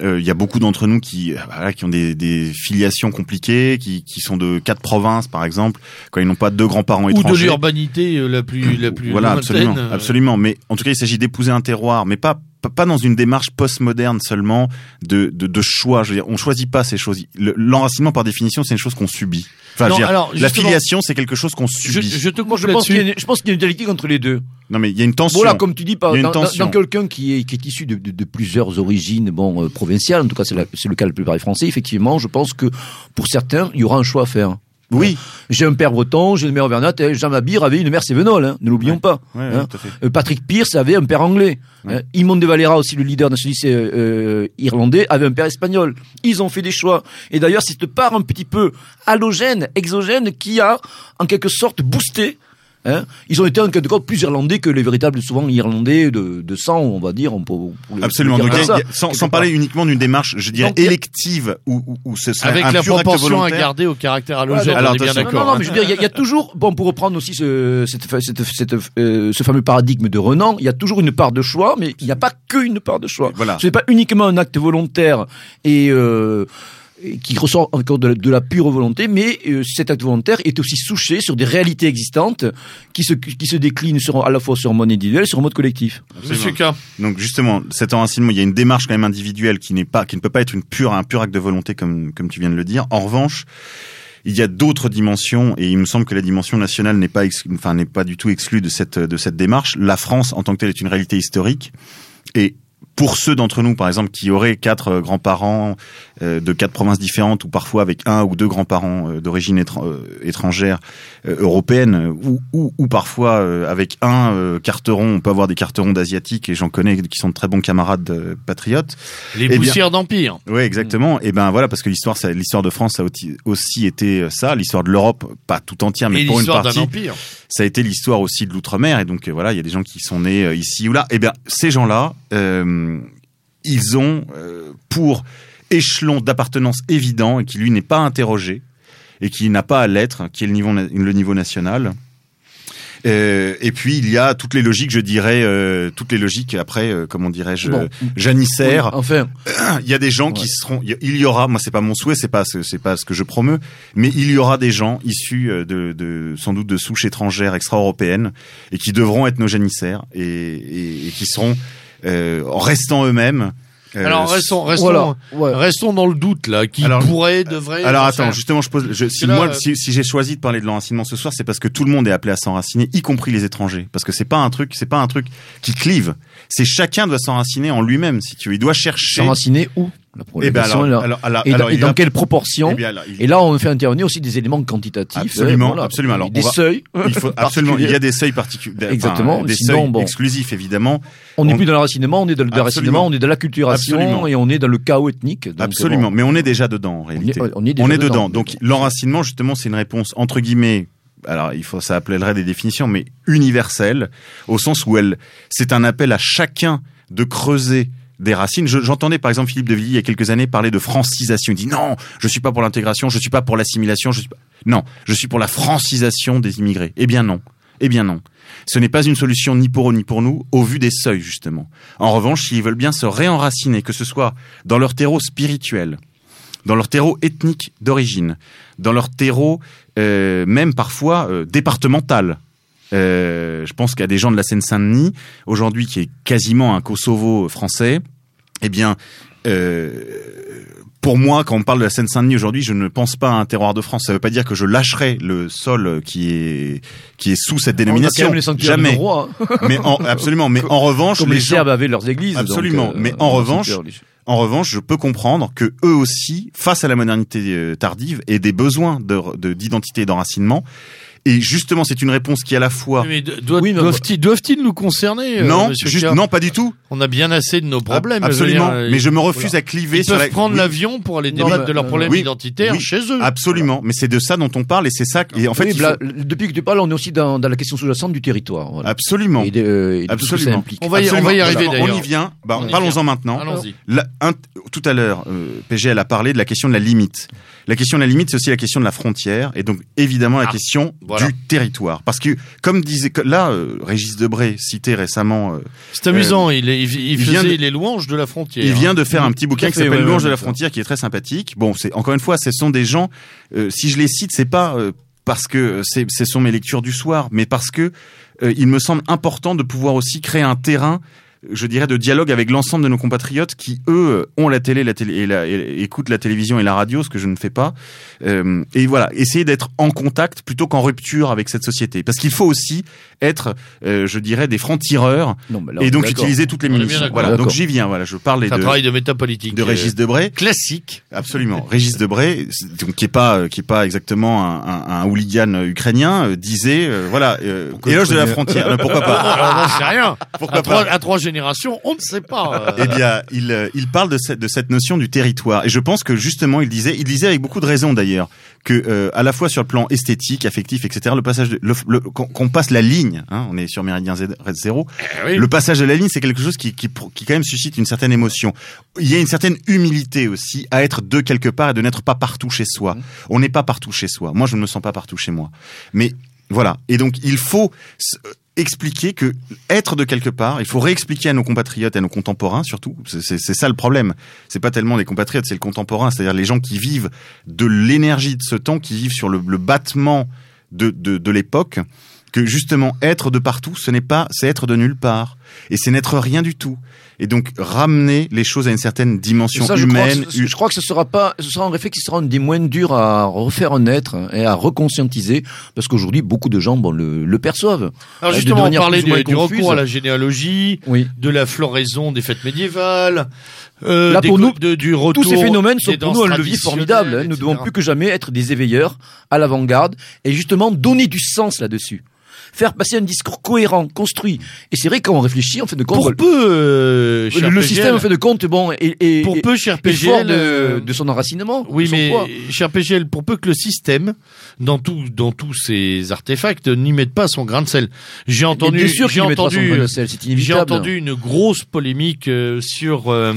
Euh, Il y a beaucoup d'entre nous qui, euh, voilà, qui ont des, des filiations compliquées, qui, qui sont de quatre provinces, par exemple, quand ils n'ont pas deux grands-parents Ou de étrangers. l'urbanité euh, la plus la plus Voilà, lointaine, absolument, absolument. Mais en tout cas, il s'agit d'épouser un terroir, mais pas pas- dans une démarche postmoderne seulement de, de, de choix. Je veux dire, on choisit pas ces choses. Le- L'enracinement, par définition, c'est une chose qu'on subit. Enfin, Non, je veux dire, alors, la filiation, c'est quelque chose qu'on subit. je te Moi, coupe je pense qu'il y, a une- je pense qu'il y a une dialectique entre les deux. Non, mais il y a une tension. Voilà, comme tu dis, par, Il y a une dans, dans- tension. dans quelqu'un qui est, qui est issu de, de, de plusieurs origines bon, euh, provinciales, en tout cas c'est la- c'est le cas le plus des Français, effectivement, je pense que pour certains, il y aura un choix à faire. Oui. J'ai un père breton, j'ai une mère auvergnate, et Jean Mabir avait une mère sévenole, hein, ne l'oublions Ouais. pas. Ouais, hein. tout à fait. Euh, Patrick Pierce avait un père anglais. Ouais. Hein. Imon de Valera, aussi le leader nationaliste euh, euh, irlandais, avait un père espagnol. Ils ont fait des choix. Et d'ailleurs, c'est cette part un petit peu halogène, exogène, qui a en quelque sorte boosté. Hein. Ils ont été en quelque sorte plus irlandais que les véritables souvent irlandais de, de sang, on va dire. On peut, on peut le- Absolument. dire Donc, a- ça, sans, sans part. parler uniquement d'une démarche, je dirais, Donc, élective, où, où, où ce serait Avec un la pur acte proportion à garder au caractère Ouais, halogène, on est bien attention. Non, d'accord. non, hein. mais je veux dire, il y a- il y, a toujours, bon, pour reprendre aussi ce, cette, cette, cette, euh, ce fameux paradigme de Renan, il y a toujours une part de choix, mais il n'y a pas qu'une part de choix. Voilà. Ce n'est pas uniquement un acte volontaire et, euh, et qui ressort encore de la, de la pure volonté, mais euh, cet acte volontaire est aussi souché sur des réalités existantes qui se, qui se déclinent sur, à la fois sur un mode individuel et sur un mode collectif. Monsieur K. Donc justement, cet enracinement, il y a une démarche quand même individuelle qui n'est pas, qui ne peut pas être une pure, un pur acte de volonté comme comme tu viens de le dire. En revanche, il y a d'autres dimensions et il me semble que la dimension nationale n'est pas, enfin n'est pas du tout exclue de cette de cette démarche. La France en tant que telle est une réalité historique et pour ceux d'entre nous, par exemple, qui auraient quatre euh, grands-parents euh, de quatre provinces différentes, ou parfois avec un ou deux grands-parents euh, d'origine étran- étrangère, européenne, ou, ou, ou parfois avec un carteron, on peut avoir des carterons d'asiatiques, et j'en connais qui sont de très bons camarades patriotes. Les poussières d'empire. Oui, exactement. Et ben voilà, parce que l'histoire, l'histoire de France a aussi- été ça, l'histoire de l'Europe, pas tout entière, mais Et pour une l'histoire d'un partie empire. ça a été l'histoire aussi de l'outre-mer et donc voilà il y a des gens qui sont nés ici ou là et bien ces gens-là euh, ils ont euh, pour échelon d'appartenance évident et qui lui n'est pas interrogé et qui n'a pas à l'être qui est le niveau na- le niveau national Euh, et puis il y a toutes les logiques, je dirais, euh, toutes les logiques après, euh, comment dirais-je, Bon. janissaires. Oui, enfin, Il y a des gens qui seront, il y aura, moi c'est pas mon souhait, c'est pas, ce- c'est pas ce que je promeux, mais il y aura des gens issus euh, de, de sans doute de souches étrangères extra-européennes et qui devront être nos janissaires et, et, et qui seront euh, en restant eux-mêmes. euh, Alors restons, restons, voilà. Ouais. restons dans le doute là. Qui Alors- pourrait, devrait. Alors attends, justement, je pose. Je, si là, moi, euh, si, si j'ai choisi de parler de l'enracinement ce soir, c'est parce que tout le monde est appelé à s'enraciner, y compris les étrangers, parce que c'est pas un truc, c'est pas un truc qui clive. C'est chacun doit s'enraciner en lui-même, si tu veux. Il doit chercher. S'enraciner où? La Eh ben alors, alors, alors, et dans, et dans a- quelle proportion eh bien, alors, il- Et là, on fait intervenir aussi des éléments quantitatifs. Absolument, hein, voilà. absolument. Alors, des va- seuils. il faut absolument. Il y a des seuils particuliers. Exactement, des sinon, seuils bon. exclusifs évidemment. On n'est on- plus dans l'enracinement, on est dans le Absolument. déracinement, on est dans l'acculturation Absolument. et on est dans le chaos ethnique. Donc, Absolument. bon, Mais on est déjà dedans en réalité. on est déjà on est dedans. dedans. Donc l'enracinement justement, c'est une réponse entre guillemets. Alors il faut ça appellerait des définitions, mais universelle au sens où elle, c'est un appel à chacun de creuser des racines. Je- J'entendais par exemple Philippe de Villiers il y a quelques années parler de francisation. Il dit non, je suis pas pour l'intégration, je suis pas pour l'assimilation, je suis pas... non, je suis pour la francisation des immigrés. Eh bien non, eh bien non. Ce n'est pas une solution ni pour eux ni pour nous, au vu des seuils justement. En revanche, s'ils veulent bien se réenraciner, que ce soit dans leur terreau spirituel, dans leur terreau ethnique d'origine, dans leur terreau euh, même parfois euh, départemental. Euh, je pense qu'il y a des gens de la Seine-Saint-Denis aujourd'hui qui est quasiment un Kosovo français. Eh bien, Euh, pour moi, quand on parle de la Seine-Saint-Denis aujourd'hui, je ne pense pas à un terroir de France. Ça ne veut pas dire que je lâcherai le sol qui est qui est sous cette dénomination. Jamais. Roi, mais en, absolument. Mais en revanche, Comme les, les Serbes avaient leurs églises. Absolument. Donc, euh, mais en revanche, en revanche, je peux comprendre que eux aussi, face à la modernité euh, tardive et des besoins de d'identité et d'enracinement, et justement, c'est une réponse qui à la fois. Mais doivent, oui, doivent-ils doivent nous concerner Non, juste, non, pas du tout. On a bien assez de nos problèmes. Absolument. Je mais je me refuse à cliver. Ils sur peuvent la... prendre l'avion pour aller débattre de leurs problèmes identitaires chez eux. Absolument. Mais c'est de ça dont on parle et c'est ça. Et en fait, faut... depuis que tu parles, on est aussi dans, dans la question sous-jacente du territoire. Voilà. Absolument. Et de, et de Absolument. On va y, on va y arriver d'ailleurs. On y vient. Bah, Parlons-en maintenant. Allons-y. Tout à l'heure, euh, PGL a parlé de la question de la limite. La question de la limite, c'est aussi la question de la frontière et donc évidemment la question du territoire. Parce que, comme disait là, euh, Régis Debray citait récemment. Euh, c'est amusant. Euh, il, il, il, faisait les louanges de la frontière. Il vient de faire un petit bouquin qui s'appelle ouais, Louanges de la frontière, qui est très sympathique. Bon, c'est encore une fois, ce sont des gens. si je les cite, c'est pas parce que ce sont mes lectures du soir, mais parce que il me semble important de pouvoir aussi créer un terrain je dirais, de dialogue avec l'ensemble de nos compatriotes qui, eux, ont la télé, la télé et, la, et écoutent la télévision et la radio, ce que je ne fais pas. Euh, et voilà, essayer d'être en contact plutôt qu'en rupture avec cette société. Parce qu'il faut aussi être, euh, je dirais, des francs-tireurs et donc utiliser toutes les munitions. Voilà, donc j'y viens. Voilà, je parle de... un travail de métapolitique. De Régis Debray. Classique. Absolument. Régis Debray, donc, qui est pas, qui est pas exactement un, un, un hooligan ukrainien, euh, disait, euh, voilà, euh, éloge de la frontière. pourquoi pas Alors, on sait rien. Pourquoi à pas trois, à trois génération, on ne sait pas. Eh bien, il, euh, il parle de cette, de cette notion du territoire. Et je pense que justement, il disait, il disait avec beaucoup de raison d'ailleurs, que euh, à la fois sur le plan esthétique, affectif, etc., le passage, de, le, qu'on passe la ligne, hein, on est sur Méridien zéro, eh oui. le passage de la ligne, c'est quelque chose qui, qui, qui quand même suscite une certaine émotion. Il y a une certaine humilité aussi à être de quelque part et de n'être pas partout chez soi. Mmh. On n'est pas partout chez soi. Moi, je ne me sens pas partout chez moi. Mais voilà. Et donc, il faut expliquer que être de quelque part, il faut réexpliquer à nos compatriotes et à nos contemporains surtout. C'est ça le problème. C'est pas tellement les compatriotes, c'est le contemporain, c'est-à-dire les gens qui vivent de l'énergie de ce temps, qui vivent sur le, battement de, de, de l'époque, que justement être de partout, ce n'est pas, c'est être de nulle part, et c'est n'être rien du tout et donc ramener les choses à une certaine dimension ça, humaine. Je crois, que, je crois que ce sera pas, ce sera un réflexe qui sera une des moins durs à refaire naître et à reconscientiser, parce qu'aujourd'hui beaucoup de gens bon, le, le perçoivent. Alors justement, on parlait du, du recours à la généalogie, oui. de la floraison des fêtes médiévales. Euh, Là, pour nous, de, du retour tous ces phénomènes sont pour nous un levier formidable. Hein. Nous devons plus que jamais être des éveilleurs à l'avant-garde et justement donner du sens là-dessus faire passer un discours cohérent, construit. Et c'est vrai quand on réfléchit, en fait de compte, pour peu, euh, le, le système en fait de compte, bon, et, et pour peu, cher PGL, fort de, de, son enracinement. Oui, mais poids. cher PGL, pour peu que le système, dans tout, dans tous ces artefacts, n'y mette pas son grain de sel. J'ai entendu, j'ai entendu, j'ai entendu une grosse polémique euh, sur euh,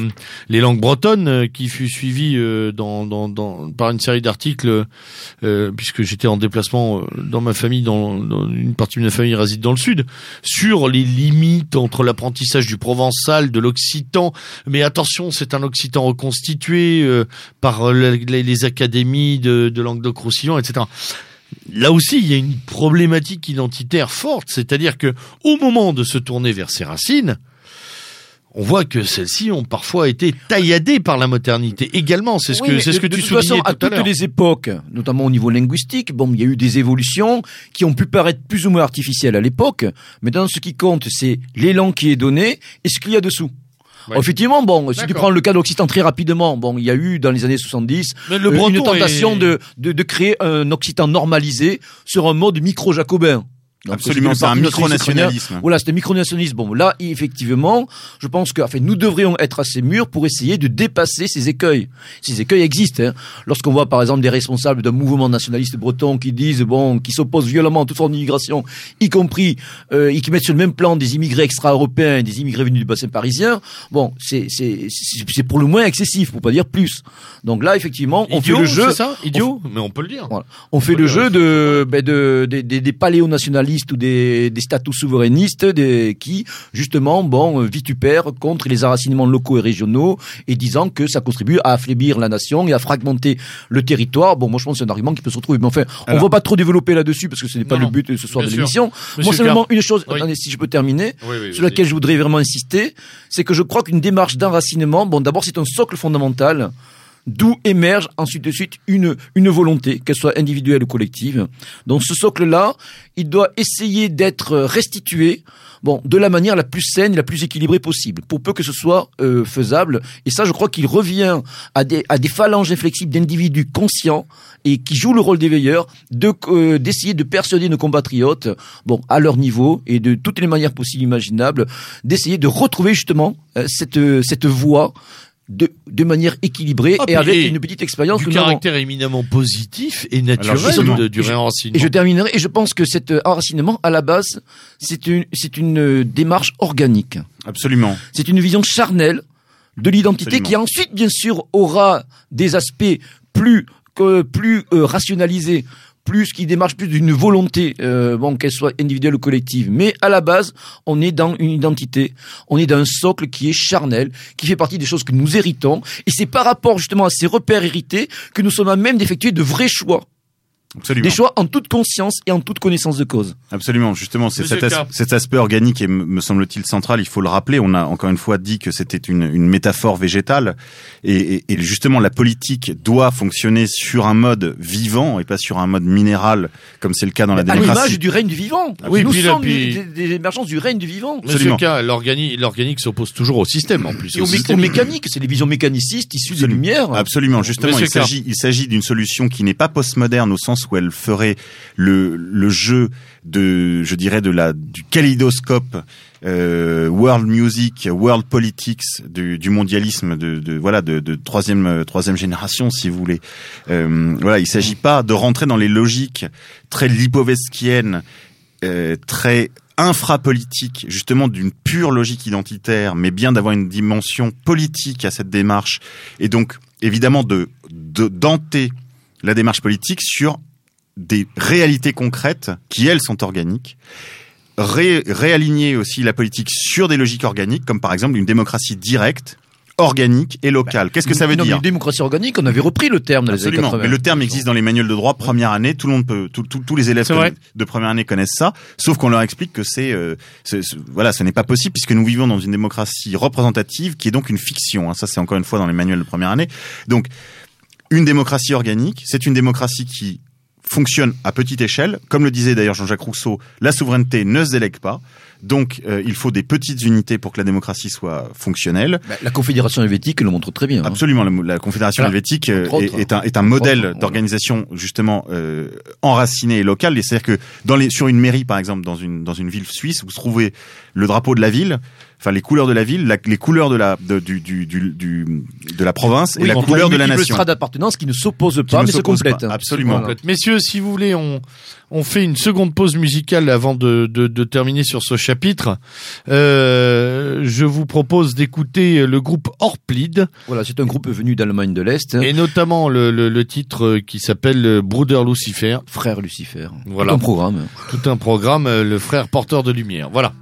les langues bretonnes euh, qui fut suivie euh, dans, dans, dans, par une série d'articles, puisque j'étais en déplacement dans ma famille dans, dans une partie de ma famille réside dans le sud, sur les limites entre l'apprentissage du provençal, de l'occitan. Mais attention, c'est un occitan reconstitué euh, par les, les, académies de, de Languedoc-Roussillon, etc. Là aussi, il y a une problématique identitaire forte, c'est-à-dire que au moment de se tourner vers ses racines, on voit que celles-ci ont parfois été tailladées par la modernité également. C'est ce oui, que c'est ce que de, tu de toute façon, tout à toutes à les époques, notamment au niveau linguistique, bon, il y a eu des évolutions qui ont pu paraître plus ou moins artificielles à l'époque, mais dans ce qui compte, c'est l'élan qui est donné et ce qu'il y a dessous. Ouais. Effectivement, bon, si tu prends le cas d'Occitan très rapidement, bon, il y a eu dans les années 70 Mais le euh, une tentation est- de, de, de créer un Occitan normalisé sur un mode micro-jacobin. Donc, Absolument, c'est un micronationalisme. Voilà, c'était micronationalisme. Bon, là, effectivement, je pense que, enfin, nous devrions être assez mûrs pour essayer de dépasser ces écueils. Ces écueils existent. Hein. Lorsqu'on voit, par exemple, des responsables d'un mouvement nationaliste breton qui disent, bon, qui s'opposent violemment à toute forme d'immigration, y compris, euh, et qui mettent sur le même plan des immigrés extra-européens et des immigrés venus du bassin parisien, bon, c'est, c'est, c'est c'est pour le moins excessif, pour pas dire plus. Donc là, effectivement, on Idiot, fait le jeu. c'est ça? Idiot, mais on peut le dire. Voilà. On fait le jeu c'est de, ben de, des- des, des paléonationalistes nationalistes ou des, des status souverainistes des, qui, justement, bon, vitupèrent contre les enracinements locaux et régionaux et disant que ça contribue à affaiblir la nation et à fragmenter le territoire. Bon, moi, je pense que c'est un argument qui peut se retrouver. Mais enfin, on Alors- va pas trop développer là-dessus parce que ce n'est pas Non, le but de ce soir de l'émission. Moi, seulement une chose, Oui. attendez, si je peux terminer, Oui, oui, sur laquelle je voudrais vraiment insister, c'est que je crois qu'une démarche d'enracinement, bon, d'abord, c'est un socle fondamental d'où émerge ensuite de suite une, une volonté, qu'elle soit individuelle ou collective. Donc ce socle-là, il doit essayer d'être restitué bon, de la manière la plus saine et la plus équilibrée possible, pour peu que ce soit euh, faisable. Et ça, je crois qu'il revient à des, à des phalanges inflexibles d'individus conscients et qui jouent le rôle des veilleurs, de, euh, d'essayer de persuader nos compatriotes, bon, à leur niveau et de toutes les manières possibles imaginables, d'essayer de retrouver justement euh, cette, cette voie de, de manière équilibrée Ah, et avec et une petite expérience Du que nous avons. caractère éminemment positif et naturel de- du et je- réenracinement. Et je terminerai, et je pense que cet euh, enracinement, à la base, c'est une, c'est une euh, démarche organique. Absolument. C'est une vision charnelle de l'identité Absolument. qui ensuite, bien sûr, aura des aspects plus, que, plus euh, rationalisés, plus qui démarche plus d'une volonté, euh, bon, qu'elle soit individuelle ou collective. Mais à la base, on est dans une identité, on est dans un socle qui est charnel, qui fait partie des choses que nous héritons. Et c'est par rapport justement à ces repères hérités que nous sommes à même d'effectuer de vrais choix. Absolument. Des choix en toute conscience et en toute connaissance de cause. Absolument, justement, c'est cet, as- Carr. cet aspect organique et me semble-t-il central. Il faut le rappeler. On a encore une fois dit que c'était une, une métaphore végétale, et, et- et justement la politique doit fonctionner sur un mode vivant et pas sur un mode minéral, comme c'est le cas dans la À l'image démocratie. du règne du vivant. Oui, nous puis sommes puis- des, des émergences du règne du vivant. Monsieur Absolument. K, l'organique, s'oppose toujours au système en plus. Et au, mé- au mécanique, c'est les visions mécanicistes issues des Absolument. Lumières. Absolument, justement, Monsieur il s'agit, il s'agit d'une solution qui n'est pas postmoderne au sens où elle ferait le, le jeu de, je dirais, de la du kaléidoscope euh, world music, world politics du, mondialisme de, de voilà de, de troisième euh, troisième génération, si vous voulez. Euh, voilà, il s'agit pas de rentrer dans les logiques très lipovetsquiennes, euh, très infrapolitique, justement d'une pure logique identitaire, mais bien d'avoir une dimension politique à cette démarche, et donc évidemment de de d'enter la démarche politique sur des réalités concrètes qui elles sont organiques. Ré- réaligner aussi la politique sur des logiques organiques, comme par exemple une démocratie directe, organique et locale. Qu'est-ce que ça veut Non, mais dire une démocratie organique, on avait repris le terme dans les années Absolument. 80. Mais le terme existe dans les manuels de droit première année. Tout le monde peut, tout- tout- tous les élèves de première année connaissent ça. Sauf qu'on leur explique que c'est, euh, c'est- voilà, ce n'est pas possible puisque nous vivons dans une démocratie représentative qui est donc une fiction. hein. Ça, c'est encore une fois dans les manuels de première année. Donc, une démocratie organique, c'est une démocratie qui fonctionne à petite échelle. Comme le disait d'ailleurs Jean-Jacques Rousseau, la souveraineté ne se délègue pas. Donc, euh, il faut des petites unités pour que la démocratie soit fonctionnelle. Bah, la Confédération helvétique le montre très bien. hein. Absolument, la, la Confédération Voilà. helvétique euh, est, est un, est un modèle d'organisation justement euh, enraciné et local. Et C'est-à-dire que dans les, sur une mairie, par exemple, dans une, dans une ville suisse, vous trouvez le drapeau de la ville, enfin les couleurs de la ville, la- les couleurs de la, de, du, du, du, du- de la province et la couleur de la nation. strates d'appartenance qui ne s'opposent Qui pas, ne mais se pas. Absolument. Voilà. Messieurs, si vous voulez, on, on fait une seconde pause musicale avant de, de, de terminer sur ce chapitre. Euh, je vous propose d'écouter le groupe Orplid Voilà, c'est un groupe venu d'Allemagne de l'Est. et notamment le, le, le titre qui s'appelle Bruder Lucifer. Frère Lucifer. Voilà. Tout un programme. Tout un programme, euh, le frère porteur de lumière. Voilà.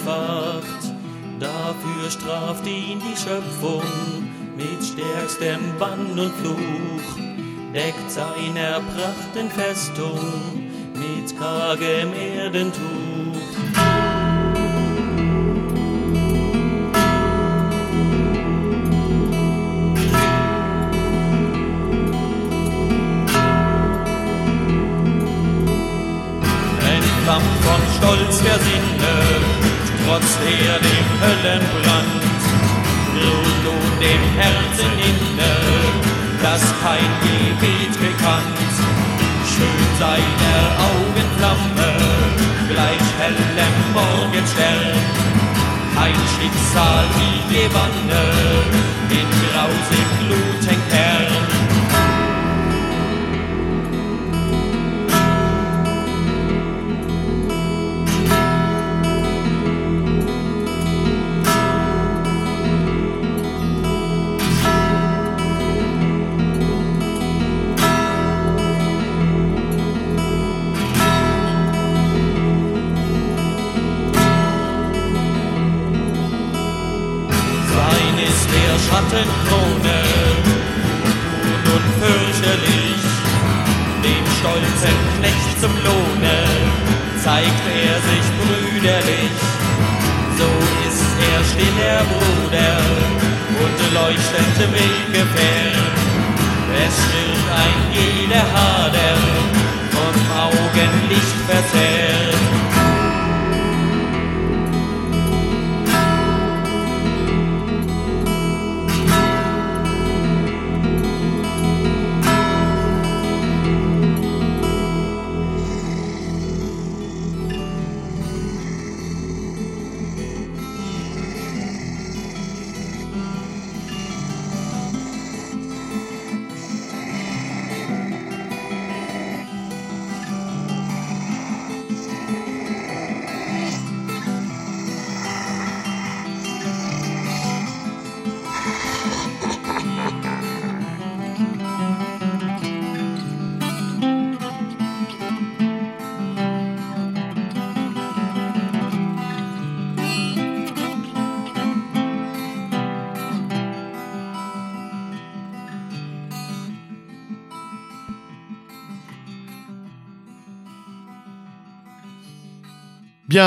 Entfacht. Dafür straft ihn die Schöpfung mit stärkstem Bann und Fluch, deckt seiner Prachten Festung mit kargem Erdentuch. Entflammt von Stolz der Sinne, trotz er dem Höllenbrand, ruht nun dem Herzen inne, das kein Gebet gekannt. Schön seine Augenflamme, gleich hellem Morgenstern. Ein Schicksal wie die Wanne, in grausig gluten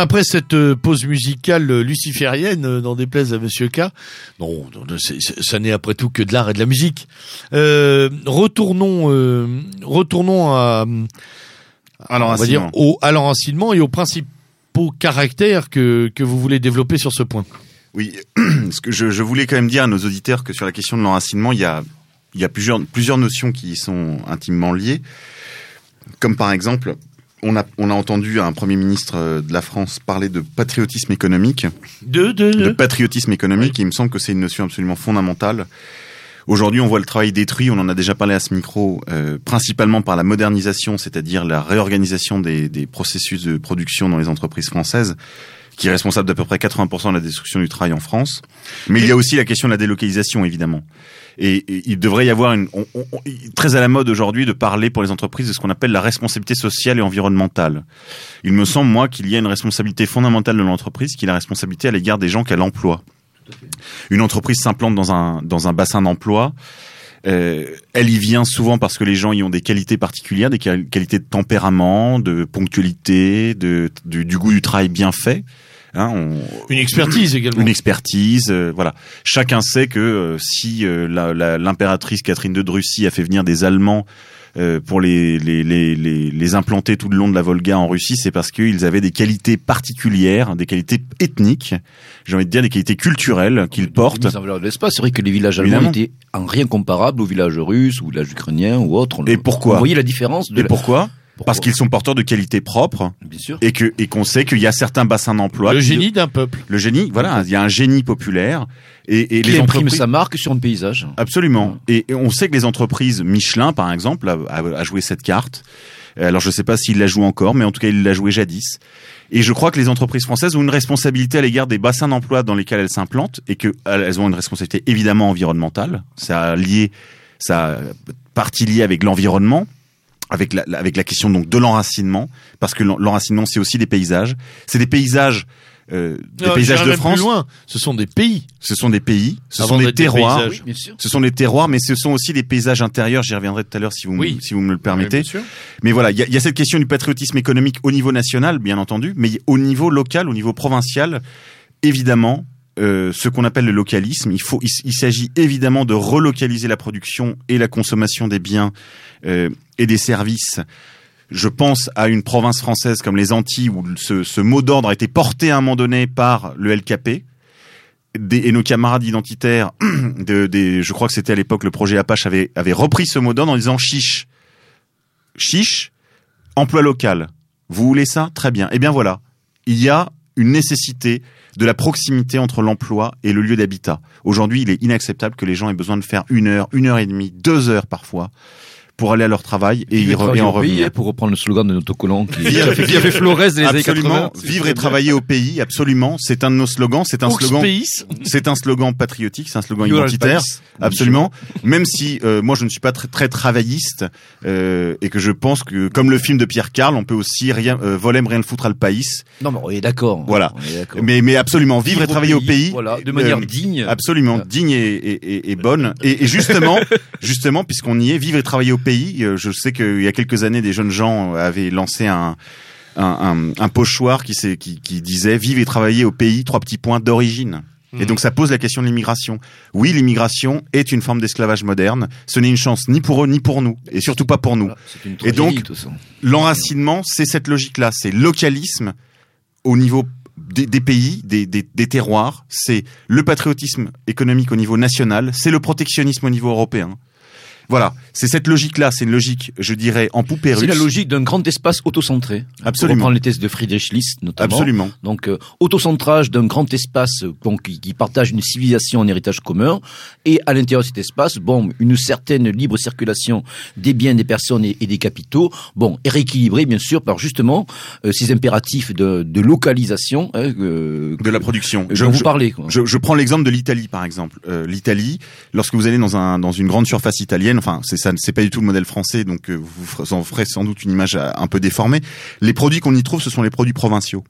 après cette euh, pause musicale euh, luciférienne, euh, n'en déplaise à Monsieur K. Non, ça n'est après tout que de l'art et de la musique. Euh, retournons, euh, retournons à, on va dire au, à l'enracinement et aux principaux caractères que que vous voulez développer sur ce point. Oui, ce que je, je voulais quand même dire à nos auditeurs que sur la question de l'enracinement, il y a, il y a plusieurs, plusieurs notions qui y sont intimement liées. Comme par exemple, on a, on a entendu un Premier ministre euh, de la France parler de patriotisme économique. De de, De de. patriotisme économique, il me semble que c'est une notion absolument fondamentale. Aujourd'hui, on voit le travail détruit, on en a déjà parlé à ce micro, euh, principalement par la modernisation, c'est-à-dire la réorganisation des, des processus de production dans les entreprises françaises, qui est responsable d'à peu près 80% de la destruction du travail en France. Mais il y a aussi la question de la délocalisation, évidemment. Et, et il devrait y avoir une, on- on- on- très à la mode aujourd'hui de parler pour les entreprises de ce qu'on appelle la responsabilité sociale et environnementale. Il me semble, moi, qu'il y a une responsabilité fondamentale de l'entreprise, qui est la responsabilité à l'égard des gens qu'elle emploie. Une entreprise s'implante dans un, dans un bassin d'emploi. Euh, elle y vient souvent parce que les gens y ont des qualités particulières, des quali- qualités de tempérament, de ponctualité, de, du, du goût du travail bien fait. Hein, on, Une expertise également. une expertise, euh, voilà. Chacun sait que euh, si euh, l'impératrice Catherine de Russie a fait venir des Allemands euh, pour les, les, les, les, les implanter tout le long de la Volga en Russie, c'est parce qu'ils avaient des qualités particulières, des qualités ethniques, j'ai envie de dire des qualités culturelles qu'ils portent. L'espace. C'est vrai que les villages allemands étaient en rien comparables aux villages russes, ou villages ukrainiens ou autres. Et pourquoi? Vous voyez la différence de Et la- pourquoi? Pourquoi Parce qu'ils sont porteurs de qualités propres Bien sûr. et que et qu'on sait qu'il y a certains bassins d'emploi. Le qui- génie d'un peuple. Le génie, voilà, il y a un génie populaire et, et Qui les imprime entreprises. sa marque sur un paysage. Absolument. Et, et on sait que les entreprises Michelin, par exemple, a, a- a joué cette carte. Alors je ne sais pas s'il la joue encore, mais en tout cas il l'a joué jadis. Et je crois que les entreprises françaises ont une responsabilité à l'égard des bassins d'emploi dans lesquels elles s'implantent et que elles ont une responsabilité évidemment environnementale. Ça a lié, ça a partie liée avec l'environnement, avec la, la- avec la question donc de l'enracinement, parce que l'en- l'enracinement c'est aussi des paysages. C'est des paysages, euh, des Non, paysages de France. plus loin. Ce sont des pays. Ce sont des pays, ce Avant sont des terroirs. Oui. Ce sont des terroirs, mais ce sont aussi des paysages intérieurs. J'y reviendrai tout à l'heure si vous, me- Oui. si vous me le permettez. Sûr. Mais voilà, il y y a cette question du patriotisme économique au niveau national, bien entendu, mais au niveau local, au niveau provincial, évidemment, euh, ce qu'on appelle le localisme, il faut, il, s'agit évidemment de relocaliser la production et la consommation des biens euh, et des services. Je pense à une province française comme les Antilles où ce, mot d'ordre a été porté à un moment donné par le LKP. et nos camarades identitaires, je crois que c'était à l'époque le projet Apache avait, avait repris ce mot d'ordre en disant chiche, chiche, emploi local. Vous voulez ça? Très bien. Eh bien voilà, il y a une nécessité de la proximité entre l'emploi et le lieu d'habitat. Aujourd'hui, il est inacceptable que les gens aient besoin de faire une heure, une heure et demie, deux heures parfois pour aller à leur travail et, y re- et en au pays, revenir. hein, pour reprendre le slogan de notre collant qui, Vivre- qui a fait Flores les années Absolument, 80. vivre et travailler au pays, absolument. C'est un de nos slogans. C'est un Aux slogan. C'est un slogan patriotique, c'est un slogan identitaire, absolument. Même si euh, moi je ne suis pas très, très travailliste euh, et que je pense que comme le film de Pierre Carl, on peut aussi rien euh, volem rien le foutre à le pays. Non, mais on est d'accord. Voilà. Est. Mais mais absolument vivre, et travailler au pays, Voilà, de manière euh, digne. absolument digne et, et, et- et bonne. Et, et justement, justement, puisqu'on y est, vivre et travailler au pays. euh, je sais qu'il y a quelques années, des jeunes gens avaient lancé un un, un, un pochoir qui, s'est- qui, qui disait vivre et travailler au pays, trois petits points d'origine. Et donc ça pose la question de l'immigration. Oui, l'immigration est une forme d'esclavage moderne. Ce n'est une chance ni pour eux ni pour nous, et surtout pas pour nous. Une Et donc. L'enracinement, c'est cette logique-là, c'est localisme au niveau des, des pays, des, des, des terroirs, c'est le patriotisme économique au niveau national, c'est le protectionnisme au niveau européen. Voilà, c'est cette logique-là, c'est une logique, je dirais, en poupée C'est la russe. logique d'un grand espace autocentré. Absolument. Pour reprendre les thèses de Friedrich List, notamment. Absolument. Donc, euh, autocentrage d'un grand espace bon, qui, qui partage une civilisation en héritage commun, et à l'intérieur de cet espace, bon, une certaine libre circulation des biens, des personnes et, et des capitaux, bon, et rééquilibré bien sûr par justement euh, ces impératifs de, de localisation hein, euh, De la production. Je- vous parlez. Quoi. Je, je prends l'exemple de l'Italie, par exemple. Euh, L'Italie, lorsque vous allez dans un dans une grande surface italienne, enfin c'est ça, c'est pas du tout le modèle français, donc euh, vous en ferez sans doute une image euh, un peu déformée. Les produits qu'on y trouve, ce sont les produits provinciaux.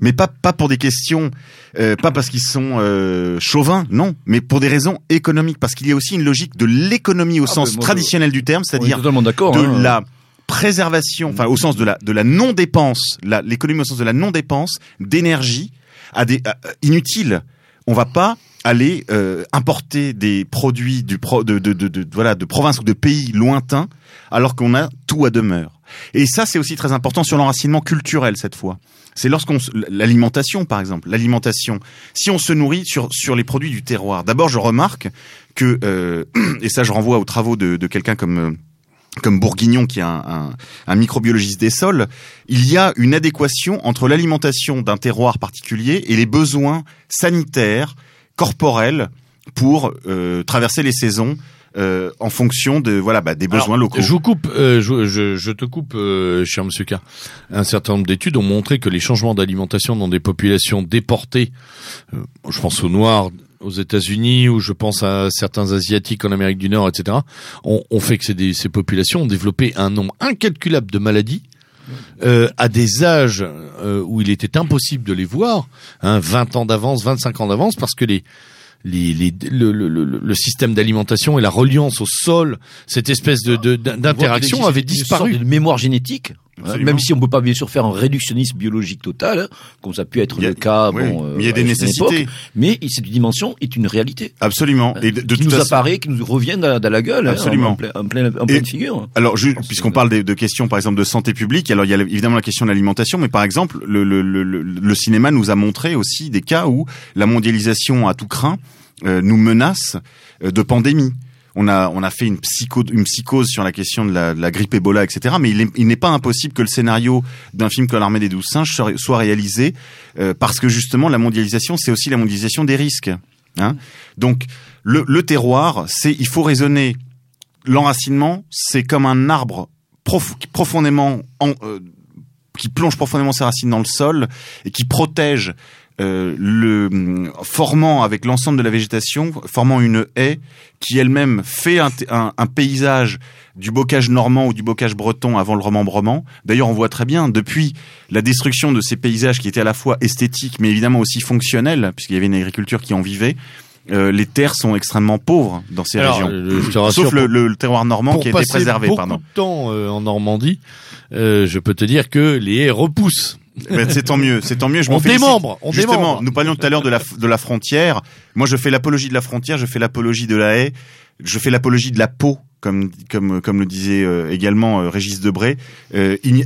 Mais pas pas pour des questions, euh, pas parce qu'ils sont euh, chauvins, non, mais pour des raisons économiques, parce qu'il y a aussi une logique de l'économie au Ah, sens traditionnel du terme, c'est-à-dire de hein. la préservation, enfin au sens de la de la non dépense, l'économie au sens de la non dépense d'énergie à des à- inutile. On va pas aller euh, importer des produits du pro, de, de, de, de- voilà de provinces ou de pays lointains alors qu'on a tout à demeure. Et ça c'est aussi très important sur l'enracinement culturel cette fois. C'est lorsqu'on l'alimentation par exemple, l'alimentation. Si on se nourrit sur sur les produits du terroir. D'abord je remarque que euh, et ça je renvoie aux travaux de, de quelqu'un comme euh, comme Bourguignon, qui est un, un microbiologiste des sols, il y a une adéquation entre l'alimentation d'un terroir particulier et les besoins sanitaires, corporels, pour euh, traverser les saisons euh, en fonction de voilà bah, des besoins Alors, locaux. Je vous coupe, euh, je, je, je te coupe, euh, cher Monsieur K. Un certain nombre d'études ont montré que les changements d'alimentation dans des populations déportées, je pense aux Noirs aux États-Unis ou je pense à certains Asiatiques en Amérique du Nord, etc., ont, ont fait que ces, des- ces populations ont développé un nombre incalculable de maladies euh, à des âges euh, où il était impossible de les voir, hein, 20 ans d'avance, 25 ans d'avance, parce que les les, les, le, le, le, le système d'alimentation et la reliance au sol, cette espèce de, d'interaction avait disparu. Une sorte de mémoire génétique, Absolument. même si on peut pas bien sûr faire un réductionnisme biologique total, hein, comme ça a pu être a- le cas. oui, bon, euh, mais il y a des une certaine nécessités. époque. mais cette dimension est une réalité Absolument. Et de, de qui toute nous façon- apparaît, qui nous revient dans, dans la gueule, hein, Absolument. en, plein, en, plein, en Et- pleine figure. Alors, ju- puisqu'on parle de, de questions, par exemple, de santé publique, alors il y a évidemment la question de l'alimentation, mais par exemple, le, le, le, le- le cinéma nous a montré aussi des cas où la mondialisation à tout craint euh, nous menace euh, de pandémie. On a, on a fait une, psycho, une psychose sur la question de la, de la grippe Ebola, etc. Mais il est- il n'est pas impossible que le scénario d'un film comme l'armée des douze singes soit, réalisé euh, parce que justement la mondialisation, c'est aussi la mondialisation des risques. Hein Donc le, le terroir, c'est il faut raisonner l'enracinement, c'est comme un arbre prof- profondément en- euh, qui plonge profondément ses racines dans le sol et qui protège euh, le hum, formant avec l'ensemble de la végétation, formant une haie qui elle-même fait un, un- un paysage du bocage normand ou du bocage breton avant le remembrement. D'ailleurs, on voit très bien depuis la destruction de ces paysages qui étaient à la fois esthétiques mais évidemment aussi fonctionnels, puisqu'il y avait une agriculture qui en vivait. euh, les terres sont extrêmement pauvres dans ces Alors, régions. euh, Sauf le, le- le terroir normand pour qui a été passer préservé, beaucoup pardon. de temps euh, en Normandie, euh, je peux te dire que les haies repoussent. Ben, c'est tant mieux, c'est tant mieux. Je On démembre, on Justement, démembre. nous parlions tout à l'heure de la, de la frontière. Moi, je fais l'apologie de la frontière, je fais l'apologie de la haie, je fais l'apologie de la peau, comme, comme, comme le disait euh, également euh, Régis Debray. Euh, une,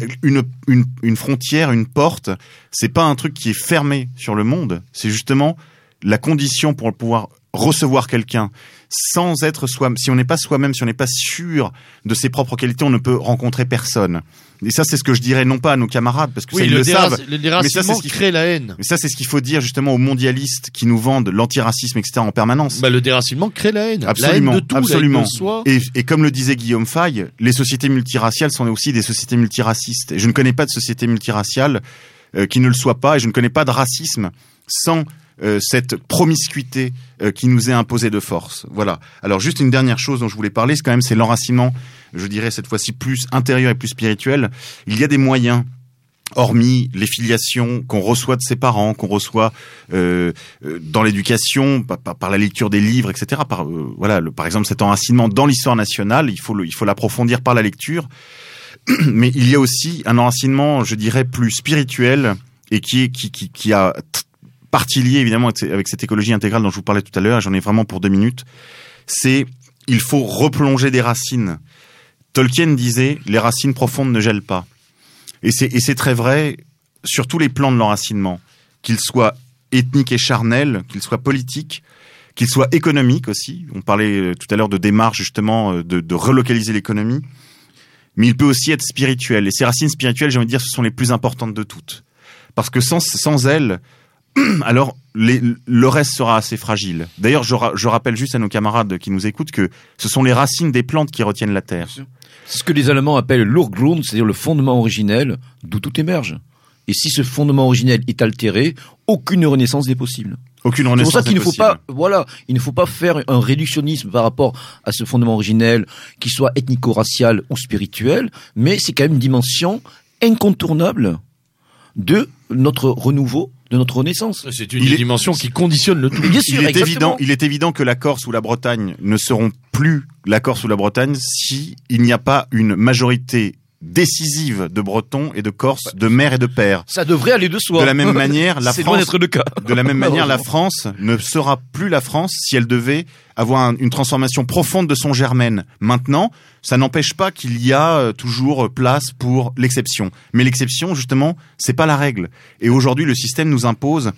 une, une frontière, une porte, c'est pas un truc qui est fermé sur le monde. C'est justement la condition pour pouvoir recevoir quelqu'un sans être soi si on n'est pas soi-même si on n'est pas sûr de ses propres qualités on ne peut rencontrer personne et ça c'est ce que je dirais non pas à nos camarades parce que ça, Oui, ils le, le savent le mais ça, c'est ce qui crée la haine. mais ça c'est ce qu'il faut dire justement aux mondialistes qui nous vendent l'antiracisme etc en permanence Bah, le déracinement crée la haine. Absolument, la haine de tout, absolument. la haine de soi. Et, et comme le disait Guillaume Faye, les sociétés multiraciales sont aussi des sociétés multiracistes. Et je ne connais pas de société multiraciale euh, qui ne le soit pas, et je ne connais pas de racisme sans euh, cette promiscuité euh, qui nous est imposée de force. Voilà. Alors juste une dernière chose dont je voulais parler, c'est quand même c'est l'enracinement, je dirais cette fois-ci plus intérieur et plus spirituel. Il y a des moyens hormis les filiations qu'on reçoit de ses parents, qu'on reçoit euh, euh, dans l'éducation, par, par- par la lecture des livres, etc. Par, euh, voilà, le- par exemple, cet enracinement dans l'histoire nationale, il faut il faut l'approfondir par la lecture. Mais il y a aussi un enracinement, je dirais, plus spirituel et qui qui qui, qui a partie liée évidemment avec- cette écologie intégrale dont je vous parlais tout à l'heure. J'en ai vraiment pour deux minutes. C'est il faut replonger des racines. Tolkien disait les racines profondes ne gèlent pas. Et c'est, et c'est très vrai sur tous les plans de l'enracinement, qu'ils soient ethniques et charnels, qu'ils soient politiques, qu'ils soient économiques aussi. On parlait euh, tout à l'heure de démarche justement euh, de, de relocaliser l'économie. Mais il peut aussi être spirituel. Et ces racines spirituelles, j'ai envie de dire, ce sont les plus importantes de toutes. Parce que sans, sans elles, alors les- le reste sera assez fragile. D'ailleurs, je, ra- je rappelle juste à nos camarades qui nous écoutent que ce sont les racines des plantes qui retiennent la terre. C'est ce que les Allemands appellent l'Urgrund, c'est-à-dire le fondement originel d'où tout émerge. Et si ce fondement originel est altéré, aucune renaissance n'est possible. Aucune C'est renaissance pour ça qu'il ne faut pas, voilà, il ne faut pas faire un réductionnisme par rapport à ce fondement originel, qu'il soit ethnico-racial ou spirituel, mais c'est quand même une dimension incontournable de notre renouveau, de notre renaissance. C'est une Il est- dimension qui conditionne le tout. Bien sûr, il est évident, il est évident que la Corse ou la Bretagne ne seront plus la Corse ou la Bretagne si il n'y a pas une majorité décisive de Bretons et de Corses, de mères et de pères. Ça devrait aller de soi. De la même manière, la loin France, d'être le cas. de la même manière, la. France ne sera plus la France si elle devait avoir un- une transformation profonde de son germaine. Maintenant, ça n'empêche pas qu'il y a euh, toujours place pour l'exception. Mais l'exception, justement, c'est pas la règle. Et aujourd'hui, le système nous impose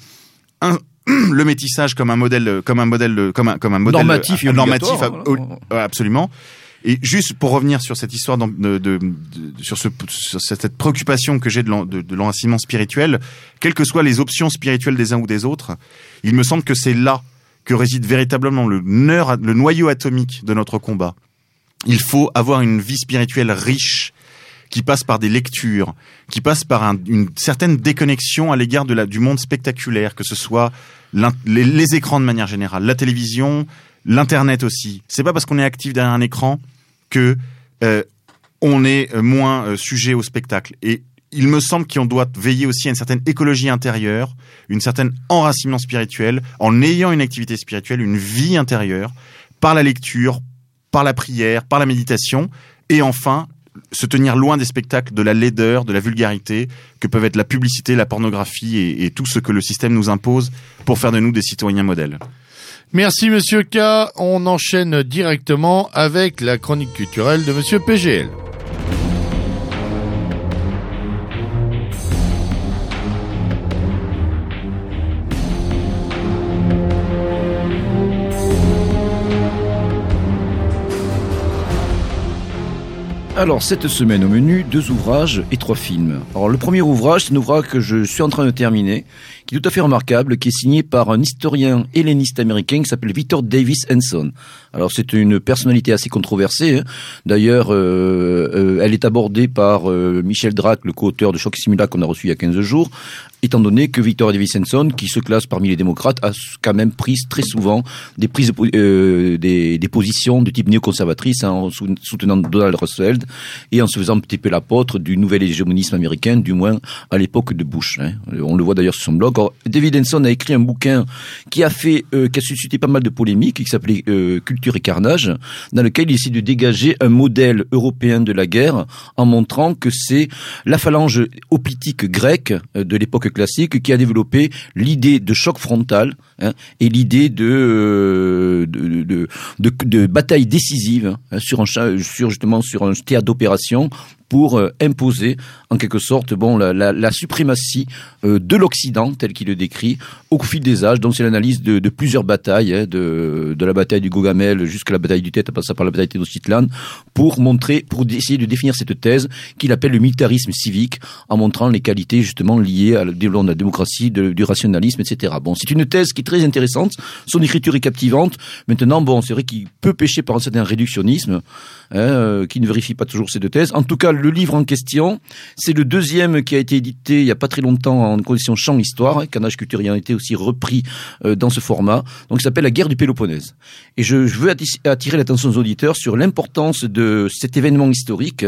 un, le métissage comme un modèle, comme un modèle, comme un, comme un modèle Normatif normatif, voilà. euh, absolument. Et juste pour revenir sur cette histoire de, de- de- sur, ce, sur cette préoccupation que j'ai de l'en- de- de l'enracinement spirituel, quelles que soient les options spirituelles des uns ou des autres, il me semble que c'est là que réside véritablement le, noyau atomique de notre combat. Il faut avoir une vie spirituelle riche qui passe par des lectures, qui passe par un- une certaine déconnexion à l'égard du monde spectaculaire, que ce soit les, les écrans de manière générale, la télévision, l'internet aussi. C'est pas parce qu'on est actif derrière un écran que euh, on est euh, moins euh, sujet au spectacle. Et il me semble qu'on doit veiller aussi à une certaine écologie intérieure, une certaine enracinement spirituel, en ayant une activité spirituelle, une vie intérieure, par la lecture, par la prière, par la méditation, et enfin se tenir loin des spectacles de la laideur, de la vulgarité, que peuvent être la publicité, la pornographie et, et tout ce que le système nous impose pour faire de nous des citoyens modèles. Merci Monsieur K. On enchaîne directement avec la chronique culturelle de Monsieur PGL. Alors, cette semaine au menu, deux ouvrages et trois films. Alors, le premier ouvrage, c'est un ouvrage que je suis en train de terminer, qui est tout à fait remarquable, qui est signé par un historien helléniste américain qui s'appelle Victor Davis Henson. Alors, c'est une personnalité assez controversée. hein. D'ailleurs, euh, euh, elle est abordée par euh, Michel Drac, le co-auteur de Choc Simula qu'on a reçu il y a 15 jours, étant donné que Victor Davis Henson, qui se classe parmi les démocrates, a quand même pris très souvent des prises des, positions de type néoconservatrice hein, en sou- soutenant Donald Rumsfeld et en se faisant un petit peu l'apôtre du nouvel hégémonisme américain, du moins à l'époque de Bush. hein. On le voit d'ailleurs sur son blog. David Henson a écrit un bouquin qui a fait, euh, qui a suscité pas mal de polémiques, qui s'appelait euh, Culture et carnage, dans lequel il essaie de dégager un modèle européen de la guerre en montrant que c'est la phalange hoplitique grecque euh, de l'époque classique qui a développé l'idée de choc frontal hein, et l'idée de, euh, de, de, de, de bataille décisive hein, sur un sur justement sur un théâtre d'opération pour euh, imposer en quelque sorte bon la, la, la suprématie euh, de l'Occident tel qu'il le décrit au fil des âges. Donc c'est l'analyse de, de plusieurs batailles, hein, de, de la bataille du Gogamel jusqu'à la bataille du Tête, en passant par la bataille de Tenochtitlan, pour montrer, pour essayer de définir cette thèse qu'il appelle le militarisme civique, en montrant les qualités justement liées à le développement de la démocratie, de- du rationalisme, etc. Bon, c'est une thèse qui est très intéressante. Son écriture est captivante. Maintenant, bon, c'est vrai qu'il peut pécher par un certain réductionnisme, hein, euh, qui ne vérifie pas toujours ces deux thèses. En tout cas, le livre en question, c'est le deuxième qui a été édité il y a pas très longtemps en condition champ histoire, hein, Canage Culture ayant été aussi repris euh, dans ce format. Donc, il s'appelle La guerre du Péloponnèse. Et je, veux atti- attirer l'attention des auditeurs sur l'importance de cet événement historique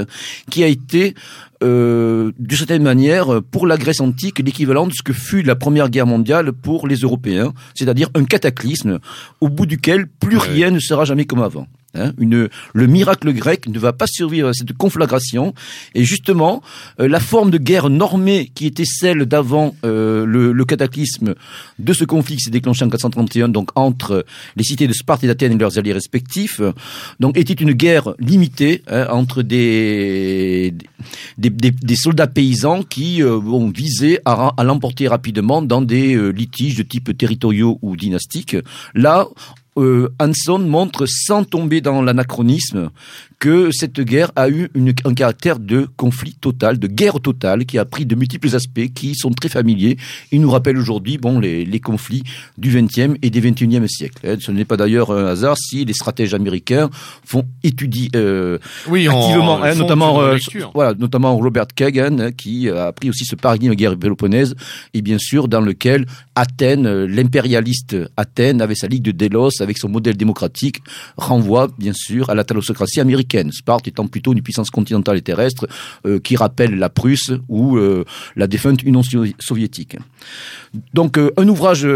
qui a été, euh, d'une certaine manière, pour la Grèce antique, l'équivalent de ce que fut la Première Guerre mondiale pour les Européens, c'est-à-dire un cataclysme au bout duquel plus Ouais. rien ne sera jamais comme avant. Hein, une, le miracle grec ne va pas survivre à cette conflagration et justement euh, la forme de guerre normée qui était celle d'avant euh, le, le cataclysme de ce conflit qui s'est déclenché en 431 donc entre les cités de Sparte et d'Athènes et leurs alliés respectifs donc était une guerre limitée hein, entre des, des, des, soldats paysans qui euh, visaient à, à l'emporter rapidement dans des euh, litiges de type territoriaux ou dynastiques là euh, Hanson montre sans tomber dans l'anachronisme que cette guerre a eu une, un caractère de conflit total, de guerre totale, qui a pris de multiples aspects qui sont très familiers. Il nous rappelle aujourd'hui bon, les, les conflits du XXe et des XXIe siècle. hein. Ce n'est pas d'ailleurs un hasard si les stratèges américains font étudier euh, Oui, en- activement, hein, notamment, euh, voilà, notamment Robert Kagan, hein, qui a pris aussi ce paradigme de guerre péloponnèse, et bien sûr dans lequel Athènes, euh, l'impérialiste Athènes, avec sa Ligue de Délos, avec son modèle démocratique, renvoie bien sûr à la thalassocratie américaine. Sparte étant plutôt une puissance continentale et terrestre euh, qui rappelle la Prusse ou euh, la défunte Union sovi- soviétique. Donc euh, un ouvrage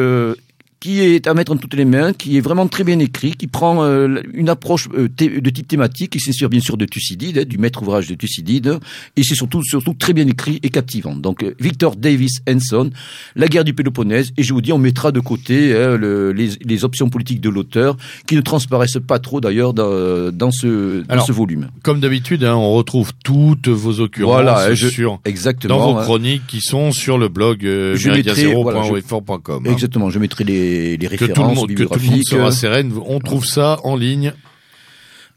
qui est à mettre en toutes les mains, qui est vraiment très bien écrit, qui prend euh, une approche euh, de type thématique, qui s'inspire bien sûr de Thucydide, hein, du maître ouvrage de Thucydide, et c'est surtout surtout très bien écrit et captivant. Donc euh, Victor Davis Henson, La guerre du Péloponnèse, et je vous dis, on mettra de côté hein, le- les, les options politiques de l'auteur, qui ne transparaissent pas trop d'ailleurs dans, dans ce, dans ce volume. Comme d'habitude, hein, on retrouve toutes vos occurrences Voilà, je- sur Exactement. dans vos chroniques qui sont sur le blog euh, Je mettrai- voilà, je- méridien0.wefort.com. Exactement, je mettrai les, les Que tout, le références monde, que tout le monde bibliographiques. sera sereine. On trouve ça en ligne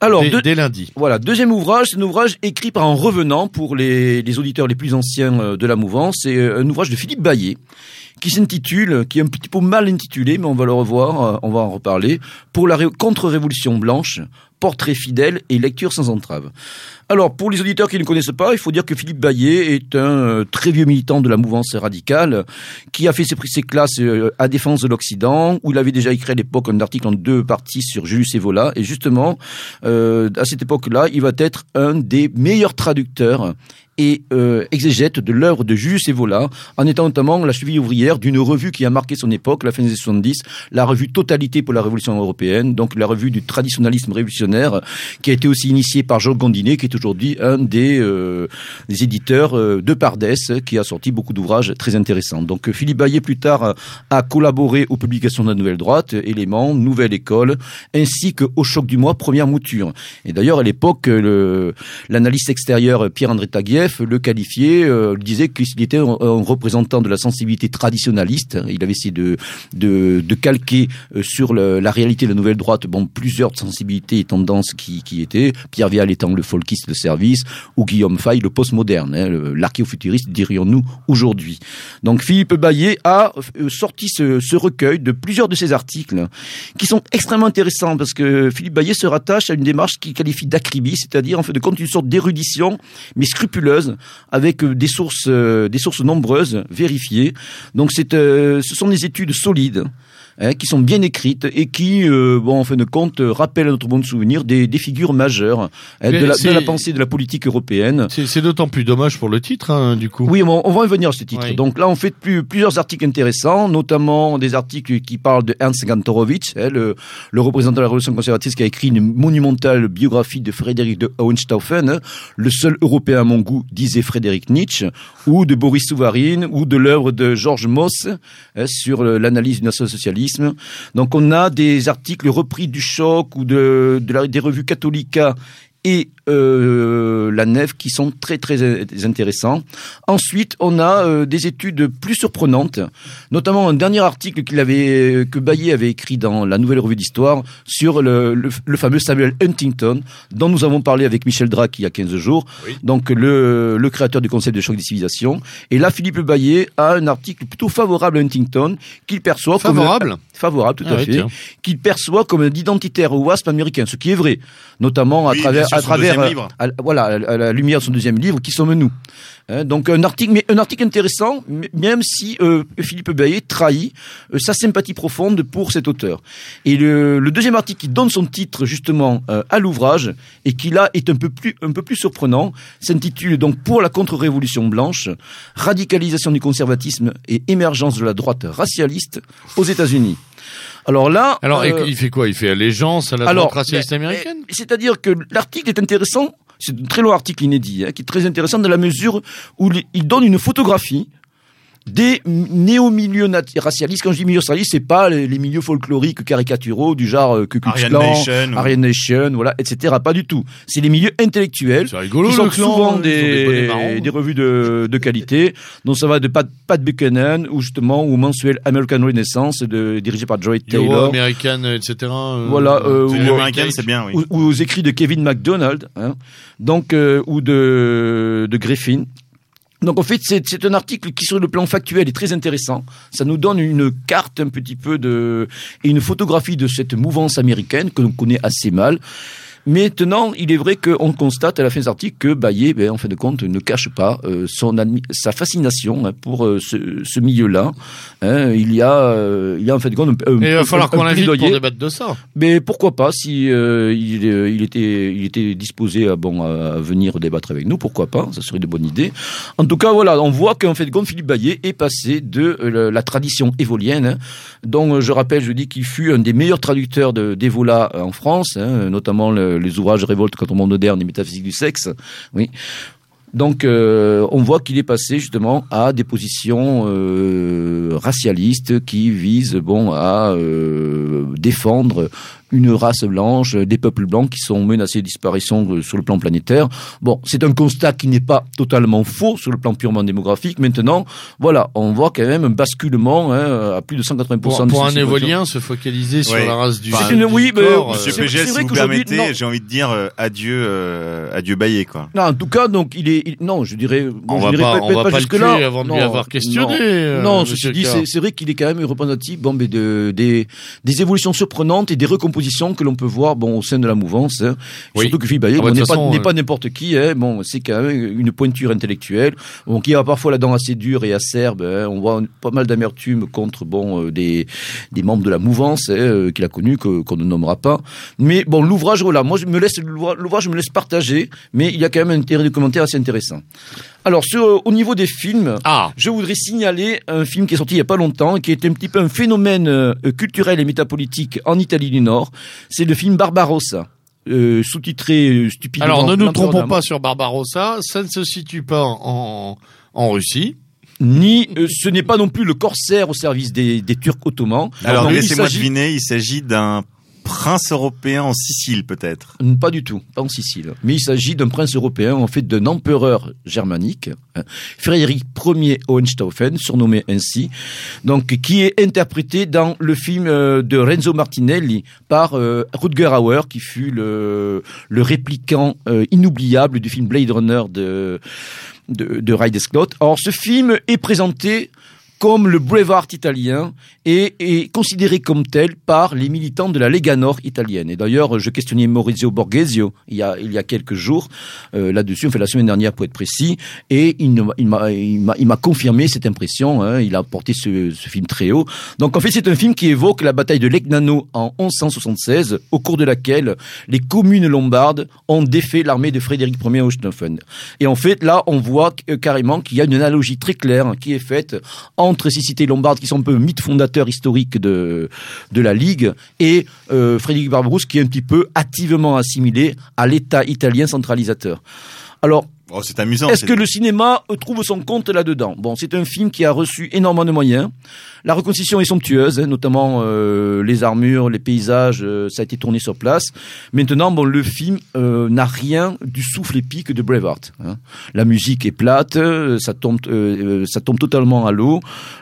Alors, dès, lundi. Voilà, deuxième ouvrage, c'est un ouvrage écrit par un revenant pour les, les auditeurs les plus anciens euh, de la mouvance. C'est euh, un ouvrage de Philippe Baillet qui s'intitule, qui est un petit peu mal intitulé, mais on va le revoir, euh, on va en reparler, pour la ré- contre-révolution blanche, portrait fidèle et lecture sans entrave. Alors, pour les auditeurs qui ne connaissent pas, il faut dire que Philippe Baillet est un euh, très vieux militant de la mouvance radicale qui a fait ses, ses classes euh, à défense de l'Occident, où il avait déjà écrit à l'époque un article en deux parties sur Julius Evola. Et justement, euh, à cette époque-là, il va être un des meilleurs traducteurs et euh, exégète de l'œuvre de Julius Evola, en étant notamment la cheville ouvrière d'une revue qui a marqué son époque, la fin des années 70, la revue Totalité pour la Révolution européenne, donc la revue du traditionnalisme révolutionnaire, qui a été aussi initiée par Jean Gondinet, qui est aujourd'hui un des, euh, éditeurs euh, de Pardès, qui a sorti beaucoup d'ouvrages très intéressants. Donc Philippe Baillet, plus tard, a- collaboré aux publications de la Nouvelle Droite, Éléments, Nouvelle École, ainsi qu'au Choc du Mois, Première Mouture. Et d'ailleurs, à l'époque, l'analyste extérieur Pierre-André Taguieff le qualifiait, euh, disait qu'il était un, représentant de la sensibilité traditionnaliste. Il avait essayé de, calquer sur la réalité de la Nouvelle Droite bon, plusieurs sensibilités et qui, qui étaient. Pierre Vial étant le folkiste de service, ou Guillaume Fay, le postmoderne, hein, l'archéofuturiste, dirions-nous aujourd'hui. Donc Philippe Baillet a euh, sorti ce, recueil de plusieurs de ses articles qui sont extrêmement intéressants parce que Philippe Baillet se rattache à une démarche qu'il qualifie d'acribie, c'est-à-dire en fait de compte une sorte d'érudition mais scrupuleuse avec euh, des sources euh, des sources nombreuses vérifiées. Donc c'est ce sont des études solides hein, qui sont bien écrites et qui, euh, bon, en fin de compte, euh, rappellent à notre bon souvenir des, des figures majeures hein, de, la, de la pensée de la politique européenne. C'est d'autant plus dommage pour le titre, hein, du coup. Oui, on, on va y venir à ce titre. Oui. Donc là, on fait plus, plusieurs articles intéressants, notamment des articles qui parlent de Ernst Gantorowicz, hein, le, le représentant de la Révolution conservatrice qui a écrit une monumentale biographie de Frédéric de Hohenstaufen, hein, le seul Européen à mon goût, disait Frédéric Nietzsche, ou de Boris Souvarine, ou de l'œuvre de Georges Moss hein, sur le- l'analyse du Donc on a des articles repris du choc ou de, des revues Catholica et euh, la nef qui sont très très intéressants. Ensuite, on a euh, des études plus surprenantes, notamment un dernier article qu'il avait que Bailly avait écrit dans la Nouvelle Revue d'Histoire sur le, le, le fameux Samuel Huntington, dont nous avons parlé avec Michel Drac il y a 15 jours, donc le, le créateur du concept de choc des civilisations. Et là, Philippe Baillet a un article plutôt favorable à Huntington, qu'il perçoit Favorable comme favorable, tout Ah à oui, fait, qu'il perçoit comme un identitaire wasp américain, ce qui est vrai, notamment à Oui, travers, deuxième livre. à- voilà, à la- lumière de son deuxième livre, qui sommes-nous Hein, donc un article, mais un article intéressant, même si euh, Philippe Baillet trahit euh, sa sympathie profonde pour cet auteur. Et le, le deuxième article qui donne son titre justement euh, à l'ouvrage et qui là est un peu plus un peu plus surprenant, s'intitule donc pour la contre-révolution blanche, radicalisation du conservatisme et émergence de la droite racialiste aux États-Unis. Alors là, Alors, euh, il fait quoi? Il fait allégeance à la racialiste mais- américaine? C'est-à-dire que l'article est intéressant, c'est un très long article inédit, hein, qui est très intéressant dans la mesure où il donne une photographie des néo-milieux racialistes. Quand je dis milieux racialistes, c'est pas les, les milieux folkloriques caricaturaux du genre euh, que Ku Klux Aryan Klan, Nation, Aryan Nation, voilà, etc. Pas du tout. C'est les milieux intellectuels rigolo, qui sont clan, souvent ils ont des revues de, de qualité. Donc ça va de Pat, Pat Buchanan ou justement au mensuel American Renaissance de, dirigé par Joy Euro, Taylor. Américaine, etc. euh, Voilà, euh, C'est ou- une ou- américaine, c'est bien, oui. ou, ou aux écrits de Kevin MacDonald, hein, donc euh, ou de de Griffin. Donc en fait, c'est un article qui sur le plan factuel est très intéressant. Ça nous donne une carte un petit peu de et une photographie de cette mouvance américaine que l'on connaît assez mal. Maintenant, il est vrai qu'on constate à la fin de cet article que Baillet, ben, en fin de compte, ne cache pas euh, son sa fascination hein, pour euh, ce, ce milieu-là. Hein, il y a, euh, il y a en fin de compte un, Et il va falloir qu'on l'invite pour débattre de ça. Mais pourquoi pas si il, il était il était disposé à bon à venir débattre avec nous, pourquoi pas Ça serait de bonne idée. En tout cas, voilà, on voit qu'en fait de compte, Philippe Baillet est passé de la, la tradition évolienne, hein, dont je rappelle, je dis qu'il fut un des meilleurs traducteurs de d'Evola en France, hein, notamment le- les ouvrages Révolte contre le monde moderne et métaphysique du sexe. Oui. Donc, euh, on voit qu'il est passé justement à des positions euh, racialistes qui visent bon à euh, défendre une race blanche, des peuples blancs qui sont menacés de disparition euh, sur le plan planétaire. Bon, c'est un constat qui n'est pas totalement faux sur le plan purement démographique. Maintenant, voilà, on voit quand même un basculement hein, à plus de 180% Pour, de pour un ces évolien, se focaliser sur Ouais. la race du, C'est une- du oui, mais- corps, Monsieur Euh, c'est- PGS, c'est si vrai vous permettez, j'ai envie de dire euh, adieu, euh, adieu Baillet, quoi. Non, en tout cas, donc il est, il- non, je dirais, bon, On je va dirais pas- on va pas le jusque là. avant de lui Non, avoir questionné, Non, euh, non monsieur ceci dit, c'est vrai qu'il est quand même représentatif, bon, mais de, des, des évolutions surprenantes et des recompositions que l'on peut voir, bon, au sein de la mouvance. hein. Oui. Surtout que Philippe Baillet, Ah bah, bon, n'est pas, euh, pas n'importe qui, hein. Bon, c'est quand même une pointure intellectuelle. Bon, qui a parfois la dent assez dure et acerbe. hein. On voit pas mal d'amertume contre, bon, euh, des, des membres de la mouvance hein, euh, qu'il a connu qu'on ne nommera pas. Mais bon, l'ouvrage, voilà, moi je me laisse l'ouvrage, l'ouvrage, je me laisse partager, mais il y a quand même un intérêt de commentaire assez intéressant. Alors, sur, au niveau des films, Ah, je voudrais signaler un film qui est sorti il y a pas longtemps et qui est un petit peu un phénomène euh, culturel et métapolitique en Italie du Nord. C'est le film Barbarossa. Euh, sous-titré euh, stupidement. alors ne nous trompons pas sur Barbarossa, ça ne se situe pas en, en Russie. Ni, euh, ce n'est pas non plus le corsaire au service des, des Turcs ottomans. Alors laissez-moi deviner, il s'agit d'un prince européen en Sicile, peut-être? Pas du tout, pas en Sicile. Mais il s'agit d'un prince européen, en fait d'un empereur germanique, hein, Frédéric Ier Hohenstaufen, surnommé ainsi, donc qui est interprété dans le film euh, de Renzo Martinelli par euh, Rutger Hauer, qui fut le, le répliquant euh, inoubliable du film Blade Runner de, de, de Ridley Scott. Or, ce film est présenté comme le Braveheart italien et est considéré comme tel par les militants de la Lega Nord italienne. Et d'ailleurs, je questionnais Maurizio Borghesio il y a, il y a quelques jours euh, là-dessus, enfin la semaine dernière pour être précis, et il il m'a confirmé cette impression, hein, il a porté ce, ce film très haut. Donc en fait, c'est un film qui évoque la bataille de Legnano en 1176, au cours de laquelle les communes lombardes ont défait l'armée de Frédéric Ier Hohenstaufen. Et en fait, là, on voit euh, carrément qu'il y a une analogie très claire qui est faite entre ces cités lombardes qui sont un peu mythes fondateurs historiques de, la Ligue et euh, Frédéric Barberousse qui est un petit peu activement assimilé à l'État italien centralisateur. Alors, Oh, c'est amusant. est-ce que le cinéma euh, trouve son compte là-dedans? Bon, c'est un film qui a reçu énormément de moyens. La reconstitution est somptueuse, hein, notamment euh, les armures, les paysages, euh, ça a été tourné sur place. Maintenant, bon, le film euh, n'a rien du souffle épique de Braveheart. hein. La musique est plate, euh, ça tombe, euh, ça tombe totalement à l'eau.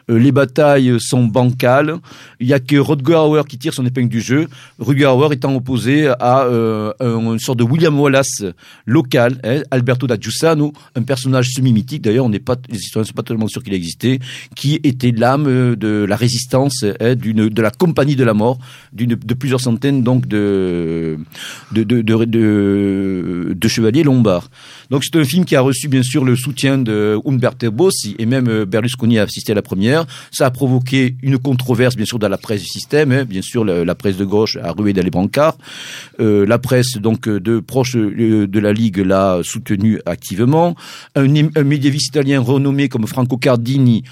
Euh, les batailles sont bancales. Il y a que Rodger Hauer qui tire son épingle du jeu. Rutger Hauer étant opposé à euh, un, une sorte de William Wallace local, hein, Alberto da Giussano, un personnage semi-mythique. D'ailleurs, on n'est pas, les historiens ne sont pas tellement sûrs qu'il existait, qui était l'âme euh, de la résistance, hein, d'une, de la compagnie de la mort, d'une, de plusieurs centaines donc de, de, de, chevaliers lombards. Donc c'est un film qui a reçu bien sûr le soutien de Umberto Bossi et même euh, Berlusconi a assisté à la première. Ça a provoqué une controverse bien sûr dans la presse du système, hein. bien sûr la, presse de gauche a rué dans les brancards. Euh, la presse donc de proche euh, de la Ligue l'a soutenu activement. Un, un médiéviste italien renommé comme Franco Cardini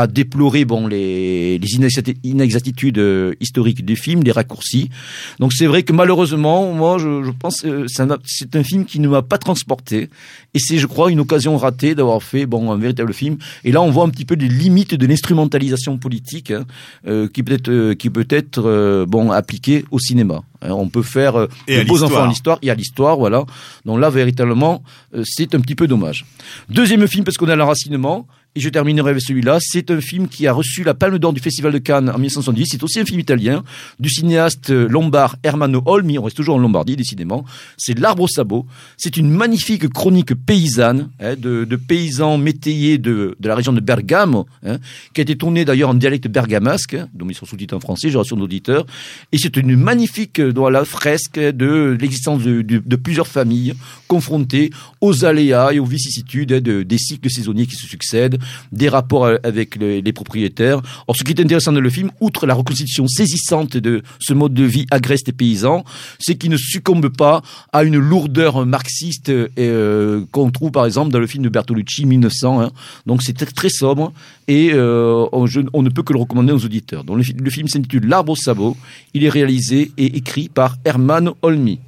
a déploré bon les, les inexacti- inexactitudes euh, historiques du film, les raccourcis. Donc c'est vrai que malheureusement, moi je, je pense euh, c'est un, film qui ne m'a pas transporté et c'est je crois une occasion ratée d'avoir fait bon un véritable film. Et là on voit un petit peu les limites de l'instrumentalisation politique hein, euh, qui peut être euh, qui peut être euh, bon appliquée au cinéma. Hein, on peut faire Et de à beaux enfants à l'histoire et à l'histoire, voilà. Donc là véritablement c'est un petit peu dommage. Deuxième film parce qu'on a l'enracinement. Et je terminerai avec celui-là. C'est un film qui a reçu la Palme d'Or du Festival de Cannes en 1970. C'est aussi un film italien du cinéaste euh, lombard Hermano Olmi. On reste toujours en Lombardie, décidément. C'est L'Arbre au sabot. C'est une magnifique chronique paysanne hein, de, de paysans métayers de, de la région de Bergamo, hein, qui a été tournée d'ailleurs en dialecte bergamasque, hein, donc ils sont sous-titres en français, je rassure nos auditeurs. Et c'est une magnifique euh, voilà, fresque de l'existence de, de- plusieurs familles confrontées aux aléas et aux vicissitudes hein, de, des cycles saisonniers qui se succèdent, des rapports euh, avec les, propriétaires. Or, ce qui est intéressant dans le film, outre la reconstitution saisissante de ce mode de vie agreste et paysan, c'est qu'il ne succombe pas à une lourdeur marxiste euh, euh, qu'on trouve par exemple dans le film de Bertolucci 1900. hein. Donc c'est très, sobre et on, ne peut que le recommander aux auditeurs. Le film s'intitule L'arbre au sabot. Il est réalisé et écrit par Herman Olmi.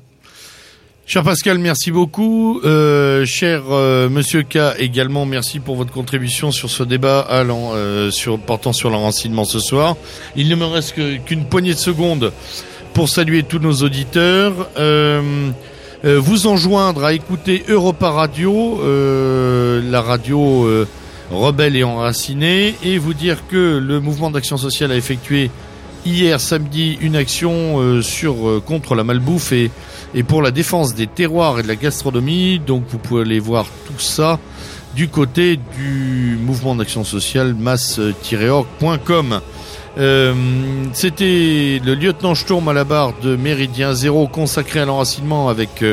Cher Pascal, merci beaucoup. Euh, cher euh, Monsieur K, également merci pour votre contribution sur ce débat allant, euh, sur, portant sur l'enracinement ce soir. Il ne me reste qu'une poignée de secondes pour saluer tous nos auditeurs. Euh, euh, vous enjoindre à écouter Europa Radio, euh, la radio rebelle et enracinée, et vous dire que le mouvement d'action sociale a effectué hier samedi une action euh, sur euh, contre la malbouffe et et pour la défense des terroirs et de la gastronomie. Donc vous pouvez aller voir tout ça du côté du mouvement d'action sociale masse-org.com. Euh, C'était le lieutenant Sturm à la barre de Méridien Zéro consacré à l'enracinement avec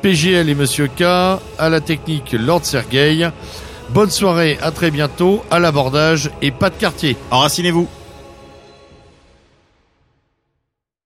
PGL et Monsieur K, à la technique Lord Sergei. Bonne soirée, à très bientôt, à l'abordage et pas de quartier. Enracinez-vous.